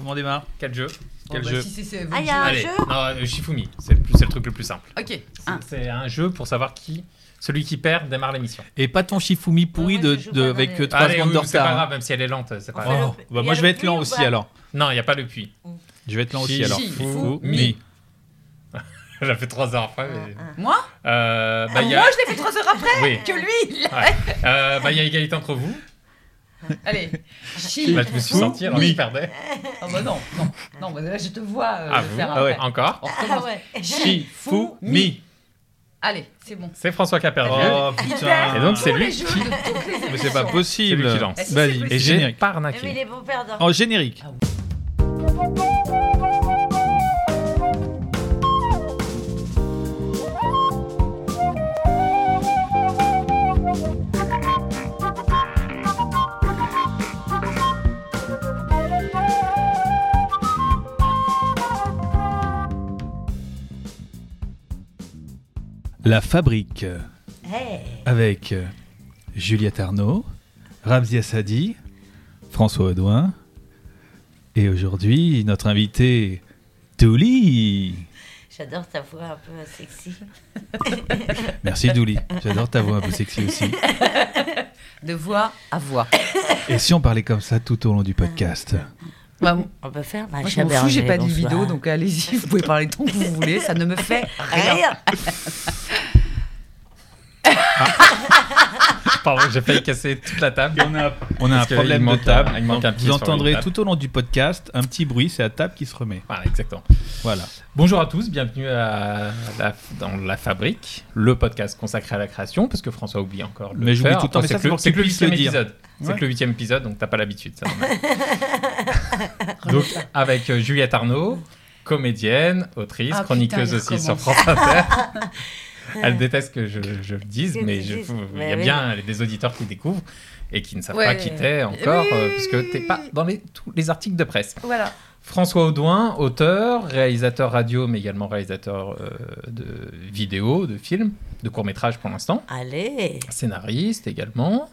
Comment on démarre? Quel jeu? Quel Bon, bah, jeu? si c'est- c'est vous Ah, le il y a un Allez, jeu? non, euh, Shifumi, c'est le, plus- c'est le truc le plus simple. Ok. C'est- un. C'est un jeu pour savoir qui, celui qui perd démarre l'émission. Et pas ton Shifumi pourri Ouais, de, je joue de- pas avec dans les- 3 Allez, secondes oui, de mais c'est pas retard. grave, hein. même si elle est lente, c'est pas On grave. fait Oh, le- bah il y moi a je le vais être puits lent ou aussi pas? alors. Non, il n'y a pas le puits. Je vais être lent aussi alors. chi- Fou, mi. mi. J'ai fait 3 heures après. mais- Moi? Euh, bah, Ah, il y a... Moi, je l'ai fait 3 heures après Oui. que lui. il l'a- Ouais. Euh, bah, il y a égalité entre vous. Allez. Chi. Bah, je me suis senti, alors mi. je perdais. Ah bah non, non, non, bah là je te vois euh, Ah, le vous faire Ah ouais. Encore. On recommence. Chi, fou, mi. Allez, c'est bon. C'est François qui a perdu. Oh putain. Et donc, c'est lui qui- Mais c'est pas possible. C'est lui qui lance. Eh, et j'ai générique. Mais il est bon perdant. En générique. La fabrique Hey. avec euh, Juliette Arnaud, Ramzi Assadi, François Audouin et aujourd'hui notre invité Douli. J'adore ta voix un peu sexy. Merci Douli, j'adore ta voix un peu sexy aussi. De voix à voix. Et si on parlait comme ça tout au long du podcast On peut faire Moi, je m'en fous, j'ai pas de vidéo, donc allez-y, vous pouvez parler tant que vous voulez, ça ne me fait rien. Pardon, j'ai failli casser toute la table. On a, on a un problème de table. un- vous entendrez tout au long du podcast un petit bruit, c'est la table qui se remet. Voilà, exactement. Voilà. Bonjour à tous, bienvenue à la- dans La Fabrique, le podcast consacré à la création, parce que François oublie encore le Mais j'oublie faire. tout le temps, mais c'est que c'est le- c'est que que huitième épisode. C'est Ouais. que le huitième épisode, donc t'as pas l'habitude. donc avec euh, Juliette Arnaud, comédienne, autrice, Ah, chroniqueuse putain, aussi sur. France Inter. Elle déteste que je, je le dise, Que mais je- il y a oui. bien des auditeurs qui découvrent et qui ne savent Ouais. pas qui t'es encore, Oui, euh, parce que t'es pas dans les, tous les articles de presse. Voilà. François Audouin, auteur, réalisateur radio, mais également réalisateur euh, de vidéos, de films, de courts-métrages pour l'instant, Allez. scénariste également.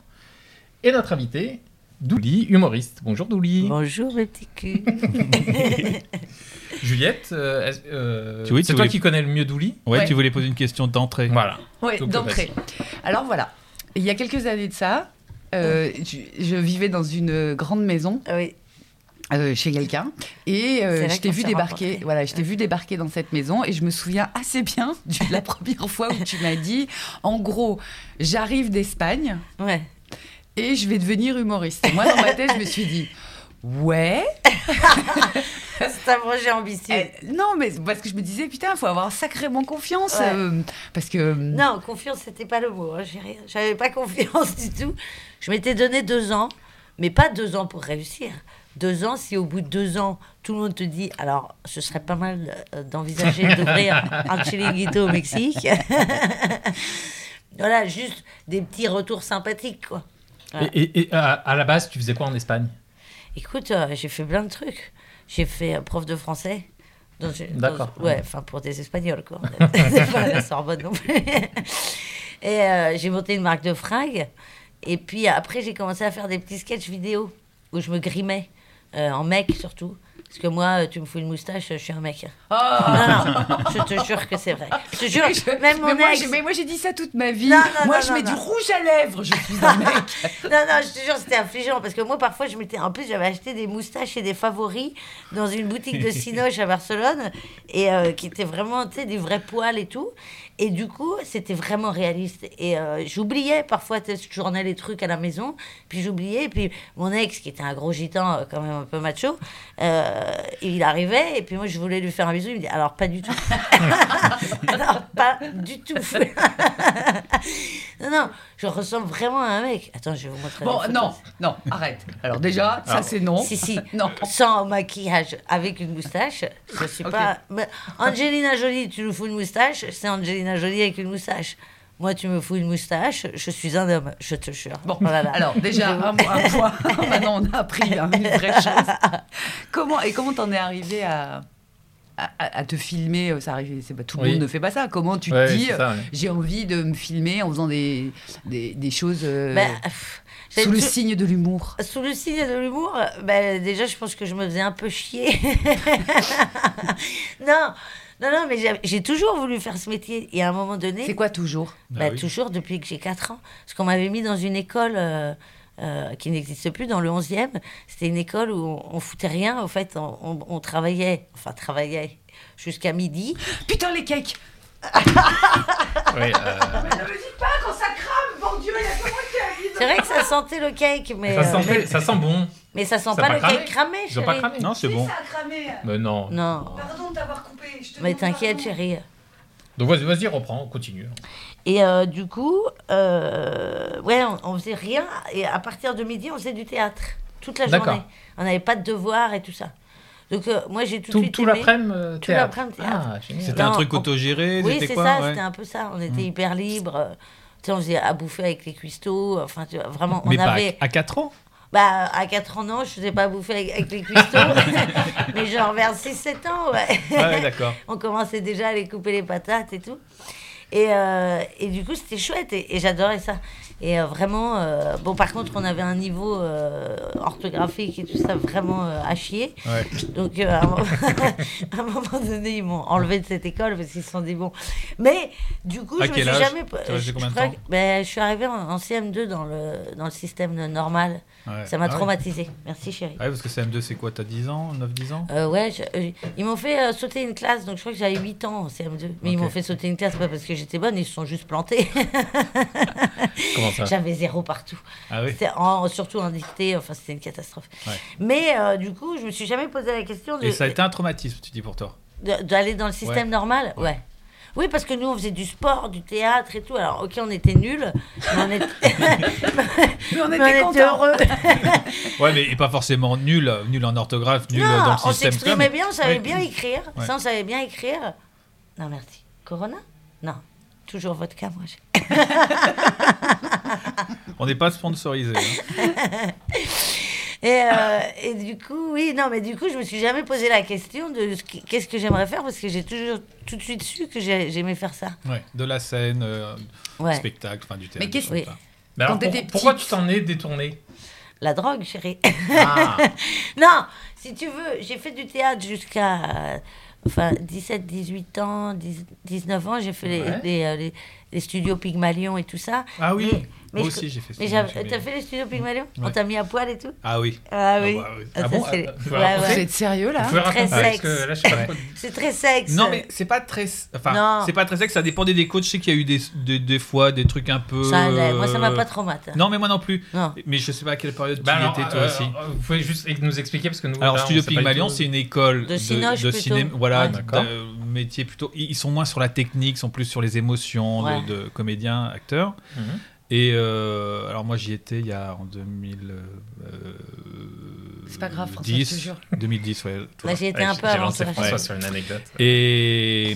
Et notre invité, Douli, humoriste. Bonjour Douli. Bonjour mes petits culs. Juliette, euh, euh, oui, c'est toi voulais- qui connais le mieux Douli Ouais, Ouais. tu voulais poser une question d'entrée. Voilà. Oui, d'entrée. Alors voilà, il y a quelques années de ça, euh, je, je vivais dans une grande maison Ah oui. euh, chez quelqu'un et euh, je t'ai vu débarquer. Voilà, je t'ai vu débarquer dans cette maison et je me souviens assez bien de la première fois où tu m'as dit, en gros, j'arrive d'Espagne Ouais. et je vais devenir humoriste. Et moi dans ma tête, je me suis dit. Ouais. C'est un projet ambitieux. Eh, non, mais parce que je me disais, putain, il faut avoir sacrément confiance. Ouais. euh, parce que. Non, confiance, c'était pas le mot. hein. J'avais pas confiance du tout. Je m'étais donné deux ans, mais pas deux ans pour réussir. Deux ans, si au bout de deux ans, tout le monde te dit, alors, ce serait pas mal euh, d'envisager d'ouvrir un chiringuito au Mexique. voilà, juste des petits retours sympathiques, quoi. Et, et- et à, à la base, tu faisais quoi en Espagne? Écoute, euh, j'ai fait plein de trucs. J'ai fait prof de français. D'accord. ouais, enfin pour des Espagnols, quoi. C'est pas la Sorbonne non plus. Et euh, j'ai monté une marque de fringues. Et puis après, j'ai commencé à faire des petits sketchs vidéo où je me grimais, euh, en mec surtout. Parce que moi, tu me fous une moustache, je suis un mec. Non, non, je te jure que c'est vrai. Je te jure, Mais je- même mon mais moi, ex. mais moi, j'ai dit ça toute ma vie. Non, non, moi, je mets du rouge à lèvres. Je suis un mec. Non, non, je te jure, c'était affligeant parce que moi, parfois, je m'étais. En plus, j'avais acheté des moustaches et des favoris dans une boutique de Cinoche à Barcelone et euh, qui étaient vraiment, tu sais, des vrais poils et tout. Et du coup, c'était vraiment réaliste. Et euh, j'oubliais parfois, je tournais les trucs à la maison, puis j'oubliais. Et puis mon ex, qui était un gros gitan, euh, quand même un peu macho, euh, il arrivait et puis moi, je voulais lui faire un bisou. Il me dit Alors, pas du tout. Alors, pas du tout. non, non, je ressemble vraiment à un mec. Attends, je vais vous montrer. Bon, non, non, arrête. Alors déjà, ça Alors, c'est non. Si, si. Non. Sans maquillage, avec une moustache. Je suis pas. Mais Angelina Jolie, tu nous fous une moustache, c'est Angelina Jolie avec une moustache. Moi, tu me fous une moustache, je suis un homme, je te jure. Bon, Voilà. alors déjà, un, un point. Maintenant, on a appris hein, une vraie chose. Comment, et comment t'en es arrivé à, à, te filmer euh, ça arrive, c'est pas, Tout le Oui. monde ne fait pas ça. Comment tu te dis, ça, ouais. j'ai envie de me filmer en faisant des, des, des choses euh, pff, j'ai sous le signe de l'humour Sous le signe de l'humour, euh, ben, déjà, je pense que je me faisais un peu chier. non, non, non, mais j'ai- j'ai toujours voulu faire ce métier. Et à un moment donné. C'est quoi toujours? Bah, Ah oui. Toujours depuis que j'ai 4 ans. Parce qu'on m'avait mis dans une école euh, euh, qui n'existe plus, dans le 11e. C'était une école où on, on foutait rien. En fait, on, on- on travaillait, enfin, travaillait jusqu'à midi. Putain, les cakes Oui, euh, Ne me dites pas quand ça crame, bon Dieu, il y a que moi qui arrive C'est vrai que ça sentait le cake, mais, ça, euh, sent, mais, ça sent bon. mais ça sent Ça pas, pas le cramé cake cramé, Ils ont pas chérie. cramé Non, c'est Si, bon. ça a cramé Mais non. Non, Pardon de t'avoir coupé, je te mais t'inquiète, chérie. Donc vas-y, vas-y, reprends, on continue. Et euh, du coup, euh, ouais, on, on faisait rien. Et à partir de midi, on faisait du théâtre toute la journée. On n'avait pas de devoirs et tout ça. Donc euh, moi, j'ai tout, de Tout, suite tout aimé- l'après-midi, Tout théâtre. Ah. C'était un truc on- autogéré Oui, c'était c'est quoi ça, ouais. c'était un peu ça. On était hyper libre. euh, Tu sais, on faisait à bouffer avec les cuistots. Enfin, tu vois, vraiment, on Mais avait. à, à 4 ans Bah, à 4 ans, non, je faisais pas bouffer avec, avec les cuistots. mais genre vers 6-7 ans, ouais. Ouais, d'accord. on commençait déjà à les couper les patates et tout. Et, euh, et du coup, c'était chouette et, et j'adorais ça. Et euh, vraiment, euh, bon, par contre, on avait un niveau euh, orthographique et tout ça vraiment euh, à chier. Ouais. Donc, euh, à, un moment, donné, ils m'ont enlevé de cette école parce qu'ils se sont dit bon. Mais du coup, À je me suis âge? jamais. Je de crois que- ben, Je suis arrivée en, en CM2 dans le, dans le système normal. Ouais. Ça m'a Ah ouais. traumatisée. Merci, chérie. Ouais, parce que CM2, c'est quoi T'as 10 ans 9-10 ans? Euh, ouais, je- euh, ils m'ont fait euh, sauter une classe, donc je crois que j'avais 8 ans en CM2. Mais ils m'ont fait sauter une classe, pas parce que j'étais bonne, ils se sont juste plantés. Comment ça? J'avais zéro partout. Ah oui? En- surtout en dictée, enfin c'était une catastrophe. Ouais. Mais euh, du coup, je me suis jamais posé la question de- Et ça a été un traumatisme, tu dis pour toi? D'aller dans le système normal? Ouais. Oui, parce que nous, on faisait du sport, du théâtre et tout. Alors, ok, on était nuls, mais on était, Mais on était on était heureux. Ouais, mais et pas forcément nul, nul en orthographe, nul non, dans le on système. s'exprimait mais- bien, on savait Ouais. bien écrire. Ouais. Ça, on savait bien écrire. Non, merci. Corona? Non. Toujours vodka, moi. On n'est pas sponsorisé. hein. Et, euh, et du coup, oui, non, mais du coup, je me suis jamais posé la question de qu'est-ce que j'aimerais faire parce que j'ai toujours tout de suite su que j'ai- j'aimais faire ça. Ouais, de la scène, euh, Ouais. spectacle, enfin du théâtre. Mais qu'est-ce- Oui. Mais alors, pour- pourquoi tu t'en es détourné La drogue, chérie. Ah, non, si tu veux, j'ai fait du théâtre jusqu'à euh, enfin, 17, 18 ans, 10 19 ans. J'ai fait les, Ouais. les, euh, les- les studios Pygmalion et tout ça. Ah oui, Mais- mais moi je- aussi j'ai fait ça. Mais t'as fait les studios Pygmalion On Ouais. t'a mis à poil et tout Ah oui. Ah oui. bah oui. Ah, Ah bon Ah, vous êtes sérieux là Très sexe. C'est très sexe. Non, mais c'est pas très. Enfin, c'est pas très sec, ça dépendait des coachs. Je sais qu'il y a eu des, des, des fois des trucs un peu. Ça. Moi, ça m'a euh, pas traumatisé. Non, mais moi non plus. Non. Mais je sais pas à quelle période Bah tu alors, étais toi euh, aussi. euh, Vous pouvez juste nous expliquer parce que nous. Alors, là, on Studio Pygmalion, c'est une école De cinéma. Voilà, Ouais. métier plutôt. Ils sont moins sur la technique, ils sont plus sur les émotions Ouais. de, de comédiens, acteurs. Mhm. Et euh, alors, moi, j'y étais il y a en C'est pas grave, François, 10, je te jure. 2010, ouais. toi. Là, j'ai été Ouais, un peu J'ai avant lancé toi. François sur une anecdote. Et,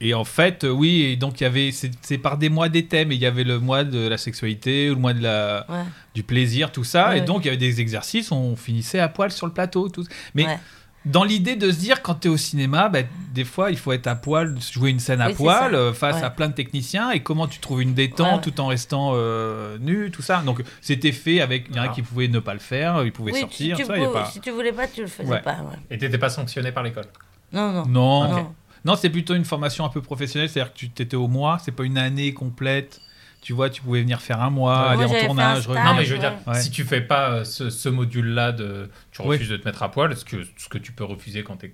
et en fait, euh, oui, et donc il y avait, c'est c'est par des mois des thèmes, et il y avait le mois de la sexualité, ou le mois de la, Ouais. du plaisir, tout ça, Ouais. et donc il y avait des exercices, on finissait à poil sur le plateau, tout. Mais Ouais. Dans l'idée de se dire, quand tu es au cinéma, bah, des fois il faut être à poil, jouer une scène à Oui, poil, euh, face Ouais. à plein de techniciens, et comment tu trouves une détente Ouais, ouais. tout en restant euh, nu, tout ça. Donc c'était fait avec, il y en a Ah. qui pouvaient ne pas le faire, ils pouvaient Oui, sortir, si, tu ça, il y a pou- pas. si tu voulais pas, tu le faisais Ouais. pas. ouais. Et t'étais pas sanctionné par l'école? Non, non. Non, Non. non c'est plutôt une formation un peu professionnelle, c'est-à-dire que tu t'étais au mois, c'est pas une année complète. Tu vois, tu pouvais venir faire un mois, Ouais. aller en tournage. stage. Non, mais je veux dire, Ouais. si tu fais pas euh, ce, ce module-là de. Tu Oui. refuses de te mettre à poil, ce que, ce que tu peux refuser quand t'es Ouais.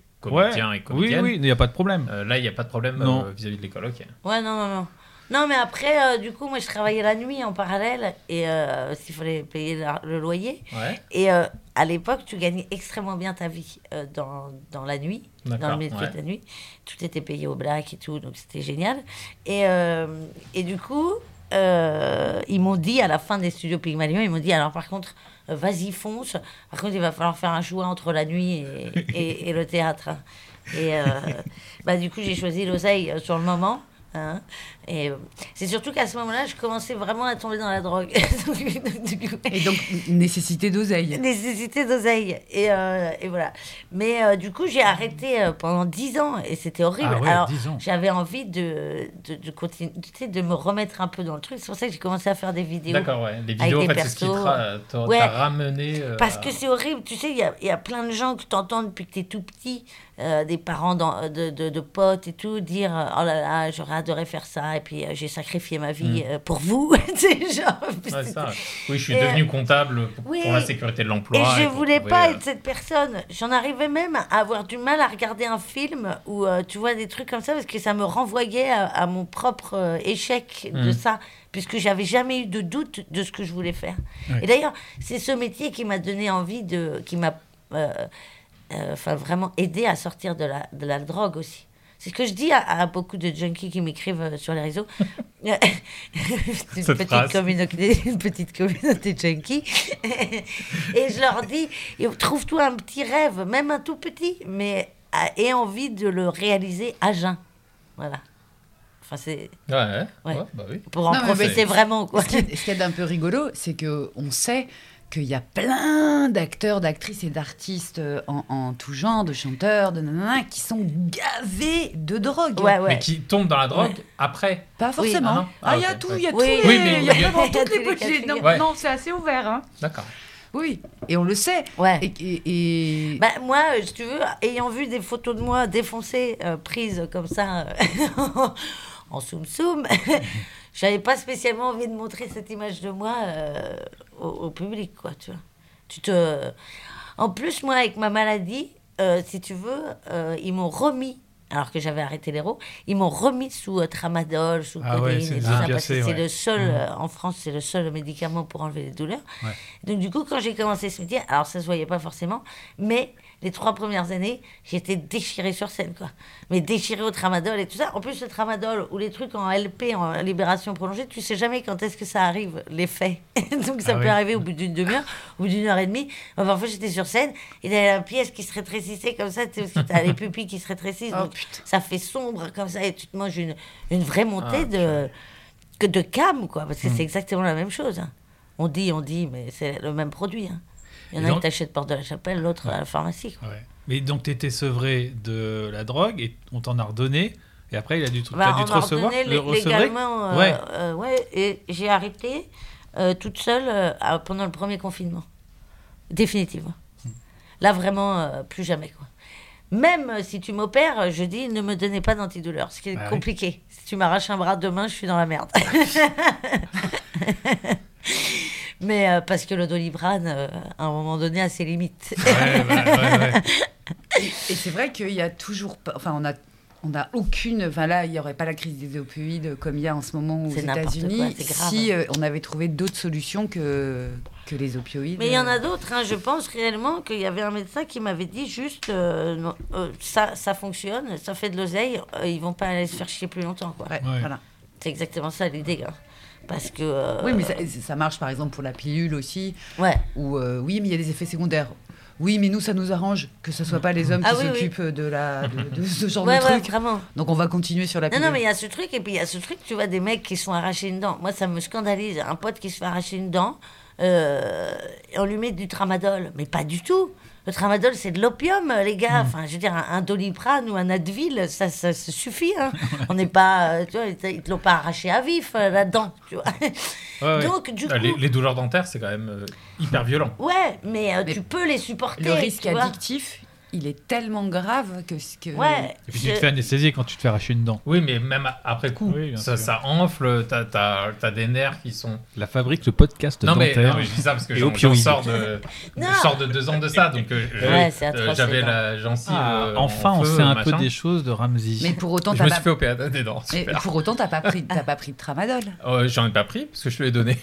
comédien et Oui, comédienne. oui, il n'y a pas de problème. euh, là, il n'y a pas de problème euh, vis-à-vis de l'école, ok. Ouais, non, non, non. Non, mais après, euh, du coup, moi, je travaillais la nuit en parallèle et euh, s'il fallait payer la- le loyer. Ouais. Et euh, à l'époque, tu gagnais extrêmement bien ta vie euh, dans, dans la nuit, dans D'accord, le métier ouais. de la nuit. Tout était payé au black et tout, donc c'était génial. Et, euh, et du coup, euh, ils m'ont dit, à la fin des studios Pygmalion, ils m'ont dit, alors par contre, vas-y, fonce. Par contre, il va falloir faire un choix entre la nuit et, et- et le théâtre. Et euh, bah, du coup, j'ai choisi l'oseille sur le moment. hein. Et euh, c'est surtout qu'à ce moment-là, je commençais vraiment à tomber dans la drogue. Et donc, nécessité d'oseille. nécessité d'oseille. Et, euh, et voilà. Mais euh, du coup, j'ai arrêté euh, pendant 10 ans et c'était horrible. Ah ouais, Alors, 10 ans. j'avais envie de, de, de continuer, tu sais, de me remettre un peu dans le truc. C'est pour ça que j'ai commencé à faire des vidéos. D'accord, ouais. Les vidéos, en des fait, c'est ce qui t'a t'a- Ouais. t'a ramené. euh, Parce que c'est horrible, tu sais, il y a, il y a plein de gens que tu entends depuis que tu es tout petit, euh, des parents dans- de, de, de potes et tout, dire Oh là là, j'aurais adoré faire ça, et puis euh, j'ai sacrifié ma vie euh, pour vous. genre. Mm. Ouais, ça. Oui, je suis Et, devenu comptable pour, oui. pour la sécurité de l'emploi. Et je pour voulais pas euh, être cette personne. J'en arrivais même à avoir du mal à regarder un film où euh, tu vois des trucs comme ça parce que ça me renvoyait à, à mon propre euh, échec de Mm. ça, puisque j'avais jamais eu de doute de ce que je voulais faire. Et d'ailleurs, c'est ce métier qui m'a donné envie de, qui m'a, euh, euh, vraiment aidé à sortir de la, de la drogue aussi. C'est ce que je dis à, à beaucoup de junkies qui m'écrivent euh, sur les réseaux. une, petite communauté, une petite communauté junkie. et je leur dis, et trouve-toi un petit rêve, même un tout petit, mais a- aie envie de le réaliser à jeun. Voilà. Enfin, c'est Ouais, ouais, bah oui. pour en Non, profiter vraiment, quoi. Ce qui est, ce qui est un peu rigolo, c'est que on sait qu'il y a plein d'acteurs, d'actrices et d'artistes euh, en, en tout genre, de chanteurs, de nanana, qui sont gavés de drogue. Ouais, ouais. Mais qui tombent dans la drogue après. Pas Oui. forcément. Ah non Ah, il y a tout, il y a Oui. tout. Oui, les- mais il y a il y a- vraiment il y a toutes les tous possibilités. Non, non, c'est assez ouvert. Hein. D'accord. Oui, et on le sait. Ouais. Et, et- et- Bah, moi, euh, si tu veux, ayant vu des photos de moi défoncées, euh, prises comme ça, euh, en soum-soum, j'avais pas spécialement envie de montrer cette image de moi euh, au, au public, quoi, tu vois. Tu te... En plus, moi, avec ma maladie, euh, si tu veux, euh, ils m'ont remis, alors que j'avais arrêté l'héros, ils m'ont remis sous tramadol, sous Ah ouais, c'est ouais. le seul, euh, en France, c'est le seul médicament pour enlever les douleurs. Ouais. Donc du coup, quand j'ai commencé ce métier, alors ça se voyait pas forcément, mais les trois premières années, j'étais déchirée sur scène, quoi. Mais déchirée au tramadol et tout ça. En plus, le tramadol ou les trucs en LP, en libération prolongée, tu sais jamais quand est-ce que ça arrive, l'effet. Donc ça Ah peut oui. arriver au bout d'une demi-heure, au bout d'une heure et demie. Enfin, parfois, j'étais sur scène et il y avait la pièce qui se rétrécissait comme ça, tu t'as les pupilles qui se rétrécissent. Oh, donc ça fait sombre comme ça et tu te manges une, une vraie montée Ah, de, que de cam, quoi, parce que Hmm. c'est exactement la même chose. hein. On dit, on dit, mais c'est le même produit. hein. Il y en a donc- qui t'achètent Porte de la Chapelle, l'autre à la pharmacie. quoi. Ouais. Mais donc, tu étais sevré de la drogue et on t'en a redonné. Et après, il a dû, Bah, t'as dû on te recevoir. le légalement, euh, Ouais. euh, ouais, et j'ai arrêté euh, toute seule euh, pendant le premier confinement. Définitivement. Là, vraiment, euh, plus jamais. Quoi. Même euh, si tu m'opères, je dis ne me donnez pas d'antidouleur, ce qui est Ah oui. compliqué. Si tu m'arraches un bras demain, je suis dans la merde. Mais euh, parce que le doliprane, euh, à un moment donné, a ses limites. Ouais, bah, ouais, ouais. Et c'est vrai qu'il y a toujours pas. Enfin, on a. On n'a aucune. Enfin, là, il n'y aurait pas la crise des opioïdes comme il y a en ce moment aux C'est n'importe quoi, États-Unis c'est grave. si euh, on avait trouvé d'autres solutions que, que les opioïdes. Mais il y en a d'autres, hein. je pense réellement qu'il y avait un médecin qui m'avait dit juste euh, non, euh, ça, ça fonctionne, ça fait de l'oseille, euh, ils vont pas aller se faire chier plus longtemps. Quoi. Ouais, Ouais. voilà. C'est exactement ça l'idée. hein. Parce que. euh, Oui, mais ça, ça marche par exemple pour la pilule aussi. Ouais. Ou euh, oui, mais il y a des effets secondaires. Oui, mais nous, ça nous arrange que ce soit pas les hommes Ah qui oui, oui. s'occupent de, la, de, de ce genre Ouais, de ouais, truc. vraiment. Donc on va continuer sur la Non, pilule. non, mais il y a ce truc, et puis il y a ce truc, tu vois, des mecs qui se font arracher une dent. Moi, ça me scandalise. Un pote qui se fait arracher une dent, euh, on lui met du tramadol. Mais pas du tout. Le tramadol, c'est de l'opium, euh, les Hmm. gars. Enfin, je veux dire, un, un doliprane ou un Advil, ça, ça, ça suffit. hein. On n'est pas. euh, tu vois, ils te- l'ont pas arraché à vif, euh, la dent, tu vois. Ouais, ouais. Donc, du Ah, les, coup. les douleurs dentaires, c'est quand même euh, hyper violent. Ouais, mais, euh, Mais tu peux les supporter. Le risque vois. Il est tellement grave que... ce que... Ouais. Et puis tu te fais anesthésier quand tu te fais arracher une dent. Oui, mais même après coup, Oui, ça, ça enfle, t'as as, des nerfs qui sont... La fabrique, le podcast Non mais, dentaire. non, mais je dis ça parce que j'en sors de, sors de deux ans de ça, donc euh, je- Ouais, c'est euh, j'avais la gencive Ah, euh, en enfin, on feu, sait un peu des choses de Ramsey. Mais pour autant, Je t'as me pas... suis fait opérer des dents, mais pour autant, t'as pas pris, t'as pas pris de tramadol. Euh, J'en ai pas pris parce que je te l'ai donné.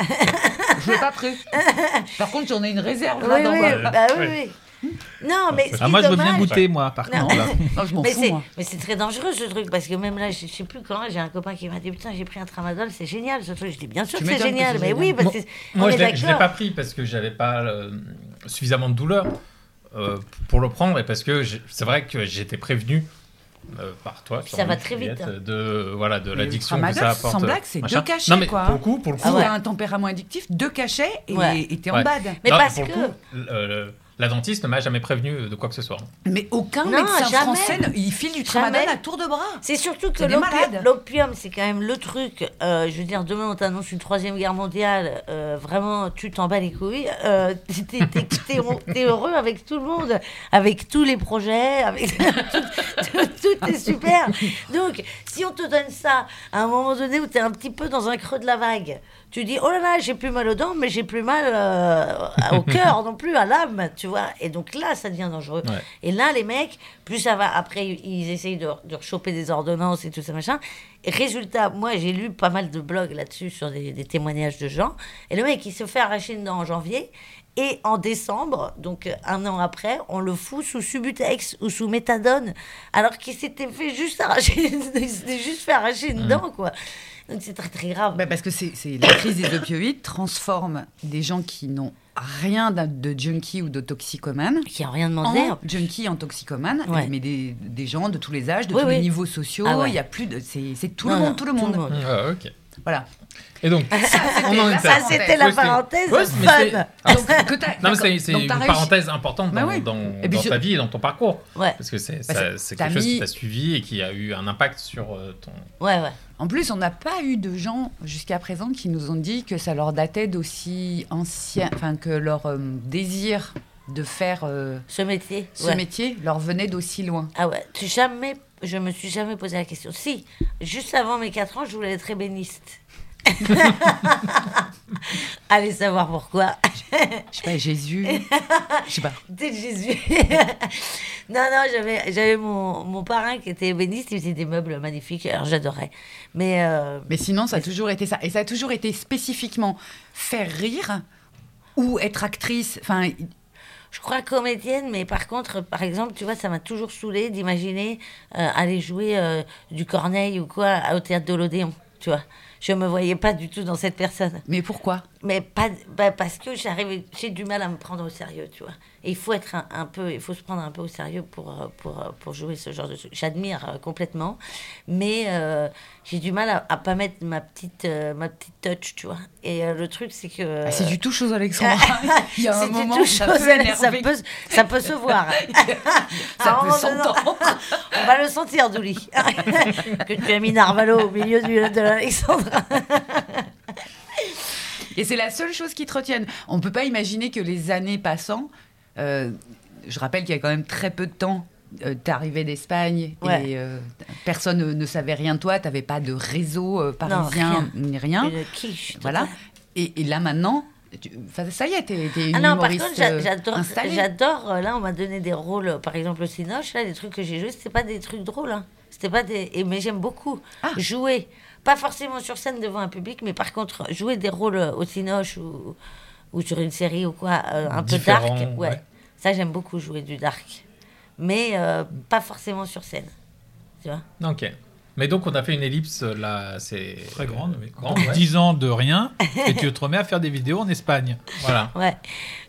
Je l'ai pas pris. Par contre, j'en ai une réserve Oui, là dans oui, ma- bah oui, oui. Non, mais. ce qui Ah, moi, je veux bien goûter, moi, par contre. là. Non, je m'en Mais c'est, mais très dangereux ce truc parce que même là, je, je sais plus quand, j'ai un copain qui m'a dit Putain, j'ai pris un tramadol, c'est génial ce truc. Je dis Bien sûr que c'est génial, mais oui, parce que moi, je est l'ai pas pris parce que j'avais pas euh, suffisamment de douleur euh, pour le prendre et parce que c'est vrai que j'étais prévenu euh, par toi. Puis ça va très vite, hein. De voilà de Mais l'addiction le que ça tramadol, apporte. sans blague, c'est deux cachets, Non mais quoi. pour le coup, pour le coup, Si ouais. t'as un tempérament addictif, deux cachets et Ouais. t'es Ouais. en bad. Mais Non, parce pour le que- coup, euh, la dentiste ne m'a jamais prévenu de quoi que ce soit. Mais aucun Non, médecin jamais. français, ne- il file du tramadol à tour de bras. C'est surtout que l'opium, c'est quand même le truc. euh, je veux dire, demain, on t'annonce une troisième guerre mondiale. euh, vraiment, tu t'en bats les couilles. euh, t'es, t'es- t'es- t'es heureux- t'es heureux avec tout le monde, avec tous les projets, avec tout, tout- tout est super. Donc, si on te donne ça à un moment donné où tu es un petit peu dans un creux de la vague, tu dis oh là là, j'ai plus mal aux dents, mais j'ai plus mal euh, au cœur non plus, à l'âme, tu vois. Et donc là, ça devient dangereux. Ouais. Et là, les mecs, plus ça va, après, ils essayent de, de choper des ordonnances et tout ça, machin. Et résultat, moi, j'ai lu pas mal de blogs là-dessus sur des, des témoignages de gens. Et le mec, il se fait arracher une dent en janvier. Et en décembre, donc euh, un an après, on le fout sous Subutex ou sous Méthadone, alors qu'il s'était fait juste arracher, il juste fait arracher une dent, quoi. Donc c'est très très grave. Bah, parce que c'est c'est- la crise des opioïdes transforme des gens qui n'ont rien de junkie ou de toxicomane Qui a rien demandé. en junkie, en toxicomane, Ouais. mais des, des gens de tous les âges, de Oui, tous les niveaux sociaux. Ah ouais. Il y a plus de, c'est c'est tout Non, le non, monde, tout le monde. Ah, ok. Voilà. Et donc, on en. Ça, c'était la parenthèse Ouais, fun. Donc, que t'as- Non, mais c'est c'est Donc, une réussi. parenthèse importante Bah dans, oui. dans, Et puis dans sur- ta vie et dans ton parcours. Ouais, Parce que c'est Bah, ça- c'est- c'est t'as quelque chose mis- qui t'a suivi et qui a eu un impact sur euh, ton. ouais, ouais. En plus, on n'a pas eu de gens jusqu'à présent qui nous ont dit que ça leur datait d'aussi ancien, enfin que leur euh, désir de faire euh, Ce métier. ce ouais. métier leur venait d'aussi loin. Ah ouais, tu jamais, je me suis jamais posé la question. Si, juste avant mes 4 ans, je voulais être ébéniste. Allez savoir pourquoi. Je sais pas, Jésus, je sais pas. Peut-être Jésus. non, non, j'avais, j'avais mon, mon parrain qui était ébéniste, il faisait des meubles magnifiques, alors j'adorais. Mais euh, Mais sinon, ça a toujours été ça. Et ça a toujours été spécifiquement faire rire ou être actrice. Enfin, je crois comédienne, mais par contre, par exemple, tu vois, ça m'a toujours saoulé d'imaginer euh, aller jouer euh, du Corneille ou quoi au théâtre de l'Odéon, tu vois. Je me voyais pas du tout dans cette personne. mais pourquoi? Mais pas, bah, parce que j'arrive, j'ai du mal à me prendre au sérieux, tu vois. Et il faut être un, un peu, il faut se prendre un peu au sérieux pour, euh, pour, euh, pour jouer ce genre de truc. J'admire euh, complètement, mais euh, j'ai du mal à, à pas mettre ma petite, euh, ma petite touch, tu vois. Et euh, le truc, c'est que. Ah, C'est du tout chose, Alexandra. Il y a un C'est du moment, ça chose, peut ça peut, ça peut se voir. Ça peut s'entendre. On va le sentir, Douli. que tu as mis Narvalo au milieu du, de l'Alexandra. Et c'est la seule chose qui te retienne. On ne peut pas imaginer que les années passant, euh, je rappelle qu'il y a quand même très peu de temps, euh, arrivé d'Espagne Ouais. et euh, personne ne, ne savait rien de toi, t'avais pas de réseau euh, parisien rien. ni rien. Une quiche. Voilà. Et, et là maintenant, tu- ça y est, t'es t'es une Ah non, par contre, j'a- j'adore. Là, on m'a donné des rôles, par exemple au Cinoche, là, des trucs que j'ai joués, c'était pas des trucs drôles. Hein. C'était pas des. mais j'aime beaucoup Ah. jouer. Pas forcément sur scène devant un public, mais par contre, jouer des rôles euh, au Cinoche ou, ou sur une série ou quoi, euh, un peu dark. Ouais. ouais. Ça, j'aime beaucoup jouer du dark. Mais euh, pas forcément sur scène. Tu vois Ok. Mais donc, on a fait une ellipse là, c'est. Très grande, mais Grande, ouais. 10 ans de rien, et tu te remets à faire des vidéos en Espagne. Voilà. Ouais.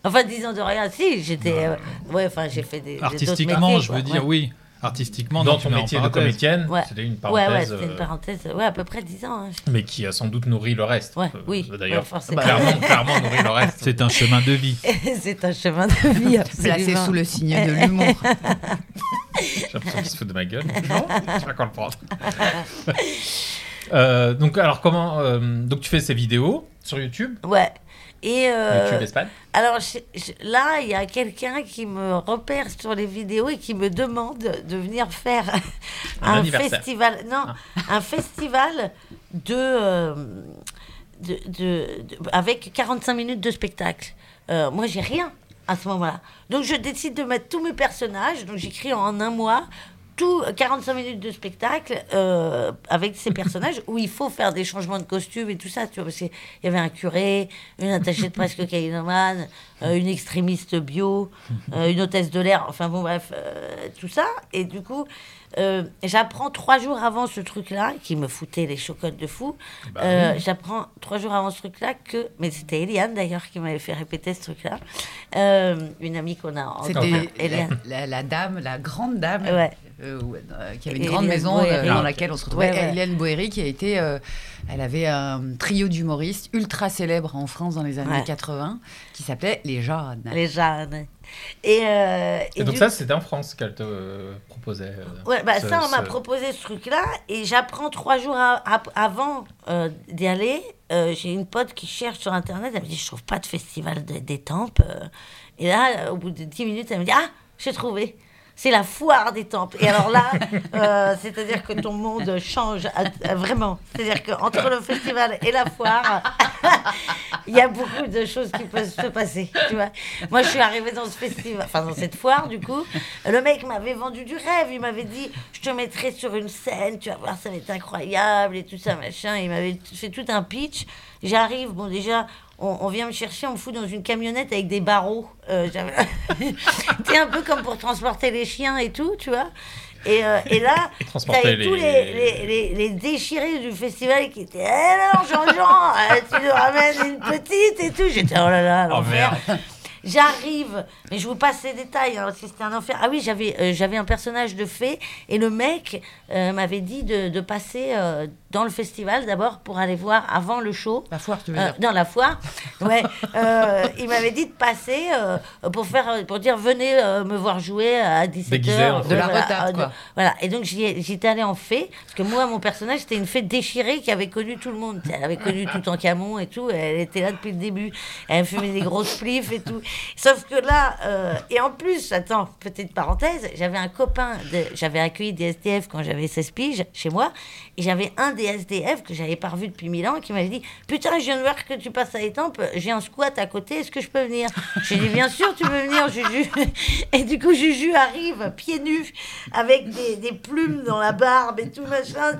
Enfin, disons de rien, si, j'étais. euh, ouais, enfin, j'ai fait des. Artistiquement, métiers, je veux dire, Ouais. oui. Artistiquement, Dans ton métier de comédienne, Ouais. c'était une Ouais, ouais, parenthèse. c'était une euh, parenthèse. Ouais, à peu près 10 ans. hein. mais qui a sans doute nourri le reste. Ouais, Euh, oui, D'ailleurs, ouais, forcément. clairement, clairement nourri le reste. C'est un chemin de vie. C'est un chemin de vie. Placé sous le signe de l'humour. J'ai l'impression qu'il se fout de ma gueule. Non, tu vas comprendre. Euh, donc, alors, comment. euh, donc, tu fais ces vidéos sur YouTube? Ouais. Et euh, YouTube Espagne alors je- je- là, il y a quelqu'un qui me repère sur les vidéos et qui me demande de venir faire Un un, festival. Non, un festival de, euh, de, de- de- avec 45 minutes de spectacle. Euh, moi, j'ai rien à ce moment-là. Donc, je décide de mettre tous mes personnages. Donc, j'écris en un mois tout 45 minutes de spectacle euh, avec ces personnages où il faut faire des changements de costumes et tout ça. Tu vois, parce qu'il y avait un curé, une attachée de presse cocaïnomane, euh, une extrémiste bio, euh, une hôtesse de l'air, enfin bon, bref, euh, tout ça. Et du coup, euh, j'apprends trois jours avant ce truc-là, qui me foutait les chocottes de fou. Bah euh, J'apprends trois jours avant ce truc-là que. Mais c'était Eliane d'ailleurs qui m'avait fait répéter ce truc-là. Euh, une amie qu'on a en C'était la, Eliane. la- la dame, la grande dame, Ouais. Euh, euh, qui avait une Et grande Hélène maison euh, dans laquelle on se retrouvait. Ouais, ouais. Hélène Boéry, qui a été. euh, elle avait un trio d'humoristes ultra célèbres en France dans les années Ouais. 80 qui s'appelait Les Jeunes. Les jeunes. Et, euh, Et donc, du- ça, c'était en France qu'elle te euh, proposait. euh, Ouais, bah ce- ça, on m'a proposé ce truc-là et j'apprends trois jours avant euh, d'y aller. euh, J'ai une pote qui cherche sur Internet, elle me dit Je trouve pas de festival de- d'étampes. euh. Et là, au bout de 10 minutes, elle me dit Ah, j'ai trouvé. C'est la foire des temples. Et alors là, euh, c'est-à-dire que ton monde change à- à- vraiment. C'est-à-dire qu'entre le festival et la foire, il y a beaucoup de choses qui peuvent se passer. Tu vois. Moi, je suis arrivée dans ce festival, enfin dans cette foire, du coup. Le mec m'avait vendu du rêve. Il m'avait dit Je te mettrai sur une scène, tu vas voir, ça va être incroyable et tout ça, machin. Il m'avait fait tout un pitch. J'arrive, bon, déjà. On, on vient me chercher, on me fout dans une camionnette avec des barreaux. Euh, un peu comme pour transporter les chiens et tout, tu vois. Et, euh, et là, t'avais tous les- les, les, les, les déchirés du festival qui étaient Alors, Jean-Jean, euh, tu nous ramènes une petite et tout. J'étais Oh là là, Oh l'enfer. J'arrive, mais je vous passe les détails, hein, parce que c'était un enfer. Ah oui, j'avais euh, j'avais un personnage de fée, et le mec euh, m'avait dit de, de passer euh, dans le festival d'abord pour aller voir avant le show. La foire, tu veux dire dans la foire, ouais. Euh, il m'avait dit de passer euh, pour faire, pour dire venez euh, me voir jouer à 17h. Déguisé en fée. De la retarde, quoi. Voilà. Et donc j'y ai- j'étais allée en fée parce que moi mon personnage c'était une fée déchirée qui avait connu tout le monde. Elle avait connu tout en camon et tout. Elle était là depuis le début. Elle fumait des grosses spliffs et tout. Sauf que là euh, et en plus, attends, petite parenthèse, j'avais un copain. J'avais accueilli des SDF quand j'avais 16 piges chez moi et j'avais un des SDF que j'avais pas revu depuis mille ans qui m'avait dit putain je viens de voir que tu passes à Étampes. J'ai un squat à côté. Est-ce que je peux venir? J'ai dit bien sûr tu peux venir Juju. Et du coup Juju arrive pieds nus avec des, des plumes dans la barbe et tout machin,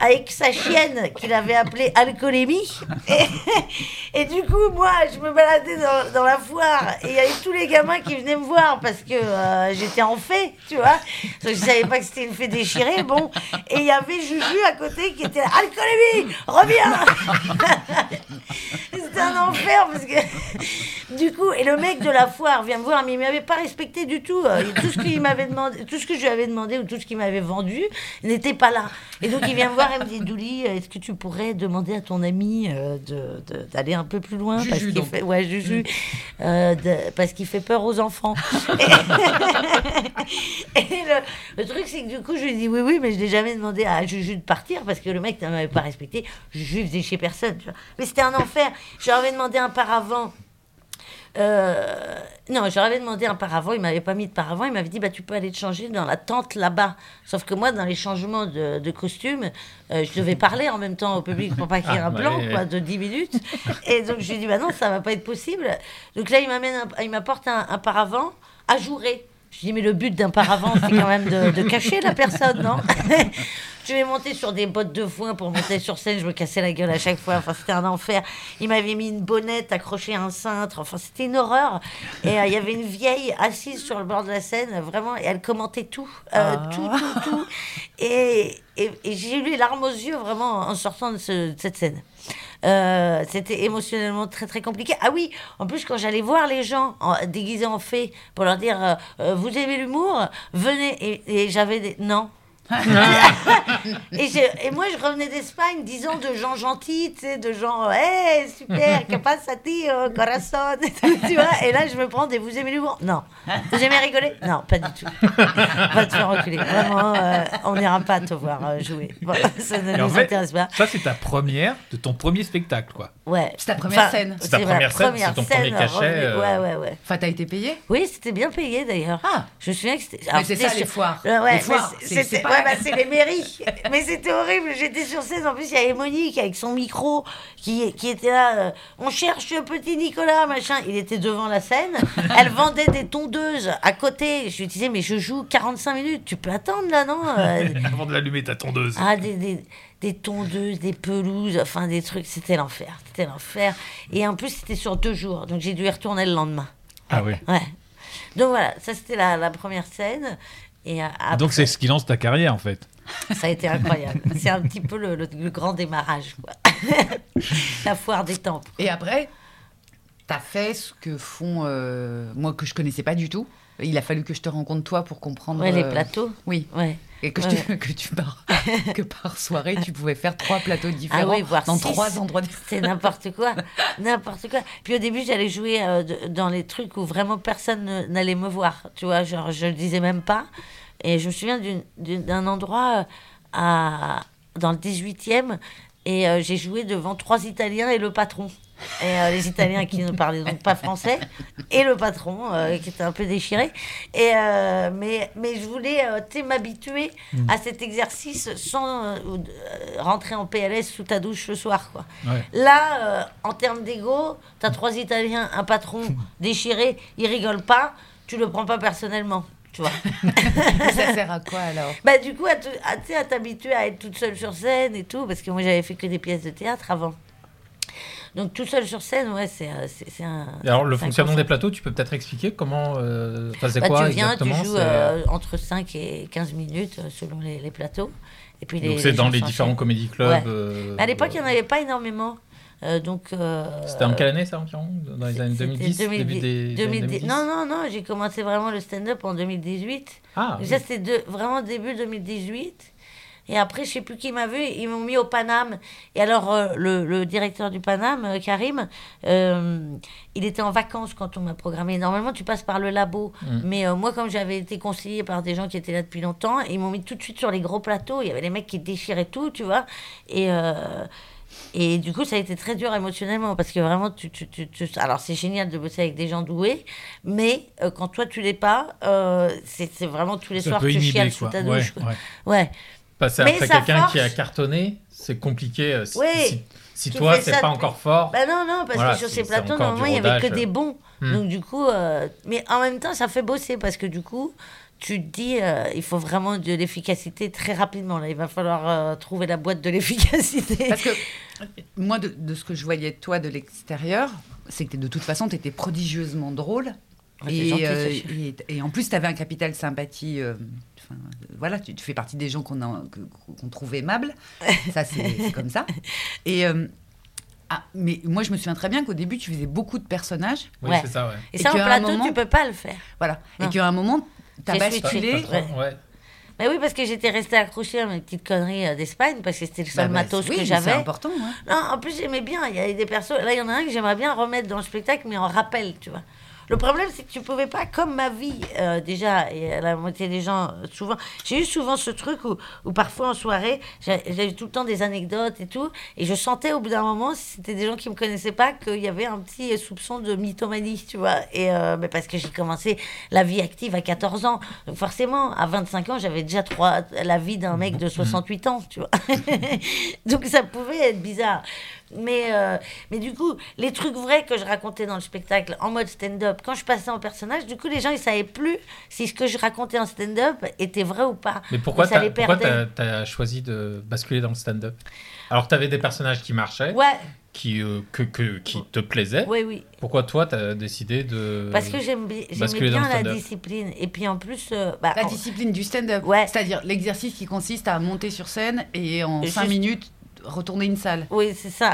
avec sa chienne qu'il avait appelée Alcoolémie. Et, et du coup, moi, je me baladais dans, dans la foire et il y avait tous les gamins qui venaient me voir parce que euh, j'étais en fée, tu vois. Je savais pas que c'était une fée déchirée, bon. Et il y avait Juju à côté qui était là, Alcoolémie, reviens C'était un enfer parce que du coup, et le mec de la foire vient me voir, mais il m'avait pas respecté du tout. Euh, Tout ce qu'il m'avait demandé, tout ce que je lui avais demandé ou tout ce qu'il m'avait vendu n'était pas là. Et donc il vient me voir et me dit, Douli, est-ce que tu pourrais demander à ton ami euh, de- de- d'aller un peu plus loin Juju, parce qu'il fait, ouais, Juju, euh, de- parce qu'il fait peur aux enfants. Et, et le, le truc, c'est que du coup, je lui dis oui, oui, mais je n'ai jamais demandé à Juju de partir parce que le mec ne m'avait pas respecté. Juju faisait chez personne. tu vois. Mais c'était un enfer. Je leur avais demandé un paravent. Euh, non, je leur avais demandé un paravent, il m'avait pas mis de paravent, il m'avait dit bah tu peux aller te changer dans la tente là-bas. Sauf que moi, dans les changements de, de costume, euh, je devais parler en même temps au public pour pas qu'il y ait Ah, un blanc quoi, de 10 minutes. Et donc je lui ai dit bah non, ça va pas être possible. Donc là, il m'amène, il m'apporte un, un paravent ajouré. Je dis, mais le but d'un paravent, c'est quand même de, de cacher la personne, non Je vais monter sur des bottes de foin pour monter sur scène. Je me cassais la gueule à chaque fois. Enfin, c'était un enfer. Il m'avait mis une bonnette accrochée à un cintre. Enfin, c'était une horreur. Et euh, il y avait une vieille assise sur le bord de la scène, vraiment, et elle commentait tout. euh, Ah. Tout, tout, tout. Et, et, et j'ai eu les larmes aux yeux, vraiment, en sortant de, ce- de cette scène. Euh, c'était émotionnellement très très compliqué. Ah oui, en plus quand j'allais voir les gens en- déguisés en fées pour leur dire euh, Euh, vous aimez l'humour, venez et, et j'avais des non. et, je- et moi, je revenais d'Espagne, disant de gens gentils, tu sais, de gens, hé, super, que passe à ti, oh, corazon, et tout, tu vois. Et là, je me prends des vous aimez l'humour? Non. Vous aimez rigoler? Non, pas du tout. Va te faire reculer. Vraiment, euh, on n'ira pas te voir euh, jouer. Bon, ça ne Et en nous fait, intéresse pas. ça, c'est ta première de ton premier spectacle, quoi. Ouais. C'est ta première scène. C'est ta première scène, c'est ton premier scène cachet, revenue. euh. Ouais, ouais, ouais. Enfin, t'as été payé? Oui, c'était bien payé d'ailleurs. Ah. Je me souviens que c'était. Mais c'est c'était ça, les foires. Ouais, Les foires, c'est pas- ouais, bah, c'est les mairies. mais c'était horrible. J'étais sur scène. En plus, il y avait Monique avec son micro qui, qui était là. euh, on cherche le petit Nicolas, machin. Il était devant la scène. Elle vendait des tondeuses à côté. Je lui disais, mais je joue 45 minutes. Tu peux attendre là, non Euh, Avant de l'allumer ta tondeuse. ah, des, des, des tondeuses, des pelouses, enfin des trucs, c'était l'enfer. C'était l'enfer. Et en plus, c'était sur deux jours, donc j'ai dû y retourner le lendemain. Ah oui. Ouais. Donc voilà, ça c'était la, la première scène. Et euh, après, Donc c'est ce qui lance ta carrière, en fait. ça a été incroyable. C'est un petit peu le, le- le grand démarrage, quoi. la foire des temples. Et après, t'as fait ce que font. euh, moi, que je connaissais pas du tout. Il a fallu que je te rencontre toi pour comprendre. Ouais, les euh, plateaux. Oui. Ouais. Et que, Ouais, que tu par, que par soirée, tu pouvais faire trois plateaux différents Ah oui, voire dans six. trois endroits différents. C'est n'importe quoi, n'importe quoi. Puis au début, j'allais jouer euh, dans les trucs où vraiment personne ne- n'allait me voir. Tu vois, genre, je le disais même pas. Et je me souviens d'un endroit euh, à, dans le 18e et euh, j'ai joué devant trois Italiens et le patron. Et euh, les Italiens qui ne parlaient donc pas français et le patron euh, qui était un peu déchiré. Et, euh, mais, mais je voulais euh, m'habituer à cet exercice sans rentrer en PLS sous ta douche le soir. Quoi. Ouais. Là, euh, en termes d'ego, tu as trois Italiens, un patron déchiré, ils rigolent pas, tu le prends pas personnellement. Tu vois Mais ça sert à quoi alors? Bah, du coup, à te- à, tu sais, à t'habituer à être toute seule sur scène et tout, parce que moi j'avais fait que des pièces de théâtre avant. Donc toute seule sur scène, ouais, c'est euh, un. Et alors, le fonctionnement des plateaux, tu peux peut-être expliquer comment. Euh, c'est Bah, quoi tu viens, tu exactement joues c'est- euh, entre 5 et 15 minutes euh, selon les, les plateaux. Et puis les, Donc, c'est dans les différents comédie clubs. Ouais. euh, À l'époque, il n'y en avait pas énormément. Euh, donc. euh, C'était en quelle année ça environ? Dans les années c'était 2010 début 2010, des 2010. 2010 Non, non, non, j'ai commencé vraiment le stand-up en 2018. Ah, Donc oui. ça, c'était vraiment début 2018. Et après, je sais plus qui m'a vu, ils m'ont mis au Paname. Et alors, euh, le, le directeur du Paname, euh, Karim, euh, il était en vacances quand on m'a programmé. Normalement, tu passes par le labo. Mm. Mais euh, moi, comme j'avais été conseillée par des gens qui étaient là depuis longtemps, ils m'ont mis tout de suite sur les gros plateaux. Il y avait les mecs qui déchiraient tout, tu vois. Et. et du coup, ça a été très dur émotionnellement parce que vraiment, tu, tu, tu, tu- alors c'est génial de bosser avec des gens doués, mais euh, quand toi tu l'es pas, euh, c'est vraiment tous les Ça soirs que tu chiales sous ta douche. Ouais. Passer Mais après quelqu'un qui a force- cartonné, c'est compliqué. euh, Si, Oui. si, toi, c'est pas depuis- encore fort. Bah non, non, parce Voilà, que sur ces plateaux, normalement, il y avait que des bons. Hmm. Donc du coup, euh, mais en même temps, ça fait bosser parce que du coup, tu te dis, euh, il faut vraiment de l'efficacité très rapidement. Là, il va falloir euh, trouver la boîte de l'efficacité. Parce que moi, de, de ce que je voyais de toi de l'extérieur, c'est que de toute façon, tu étais prodigieusement drôle. Et, gentil, euh, et, et en plus, tu avais un capital sympathie. euh, enfin, voilà, tu, tu fais partie des gens qu'on trouve aimables. Ça, c'est comme ça. Et, euh, ah, mais moi, je me souviens très bien qu'au début, tu faisais beaucoup de personnages. Oui, Ouais. c'est ça, ouais. Et ça, en plateau, moment- tu peux pas le faire. Voilà. Non. Et qu'à un moment, tu as J'ai switché. basculé. Ouais. Mais oui, parce que j'étais restée accrochée à mes petites conneries d'Espagne, parce que c'était le seul Bah, bah, matos oui, que j'avais. C'est important. hein. Non, en plus, j'aimais bien. Il y avait des persos. Là, il y en a un que j'aimerais bien remettre dans le spectacle, mais en rappel, tu vois. Le problème, c'est que tu pouvais pas, comme ma vie, euh, déjà, et la moitié des gens, euh, souvent. J'ai eu souvent ce truc où, où parfois en soirée, j'avais tout le temps des anecdotes et tout, et je sentais au bout d'un moment, si c'était des gens qui me connaissaient pas, qu'il y avait un petit soupçon de mythomanie, tu vois. Et euh, mais parce que j'ai commencé la vie active à 14 ans. Donc forcément, à 25 ans, j'avais déjà trois, la vie d'un mec de 68 ans, tu vois. Donc ça pouvait être bizarre. Mais, euh, mais du coup, les trucs vrais que je racontais dans le spectacle en mode stand-up, quand je passais en personnage, du coup, les gens, ils savaient plus si ce que je racontais en stand-up était vrai ou pas. Mais pourquoi t'as- t'as choisi de basculer dans le stand-up? Alors, tu avais des personnages qui marchaient, Ouais, qui, euh, que, que- qui te plaisaient. oui, oui. Pourquoi toi, tu as décidé de. Parce que j'aime bi- bien le la stand-up? discipline. Et puis en plus, euh, bah, La en- discipline du stand-up. Ouais. C'est-à-dire l'exercice qui consiste à monter sur scène et en Juste- 5 minutes retourner une salle. Oui, c'est ça.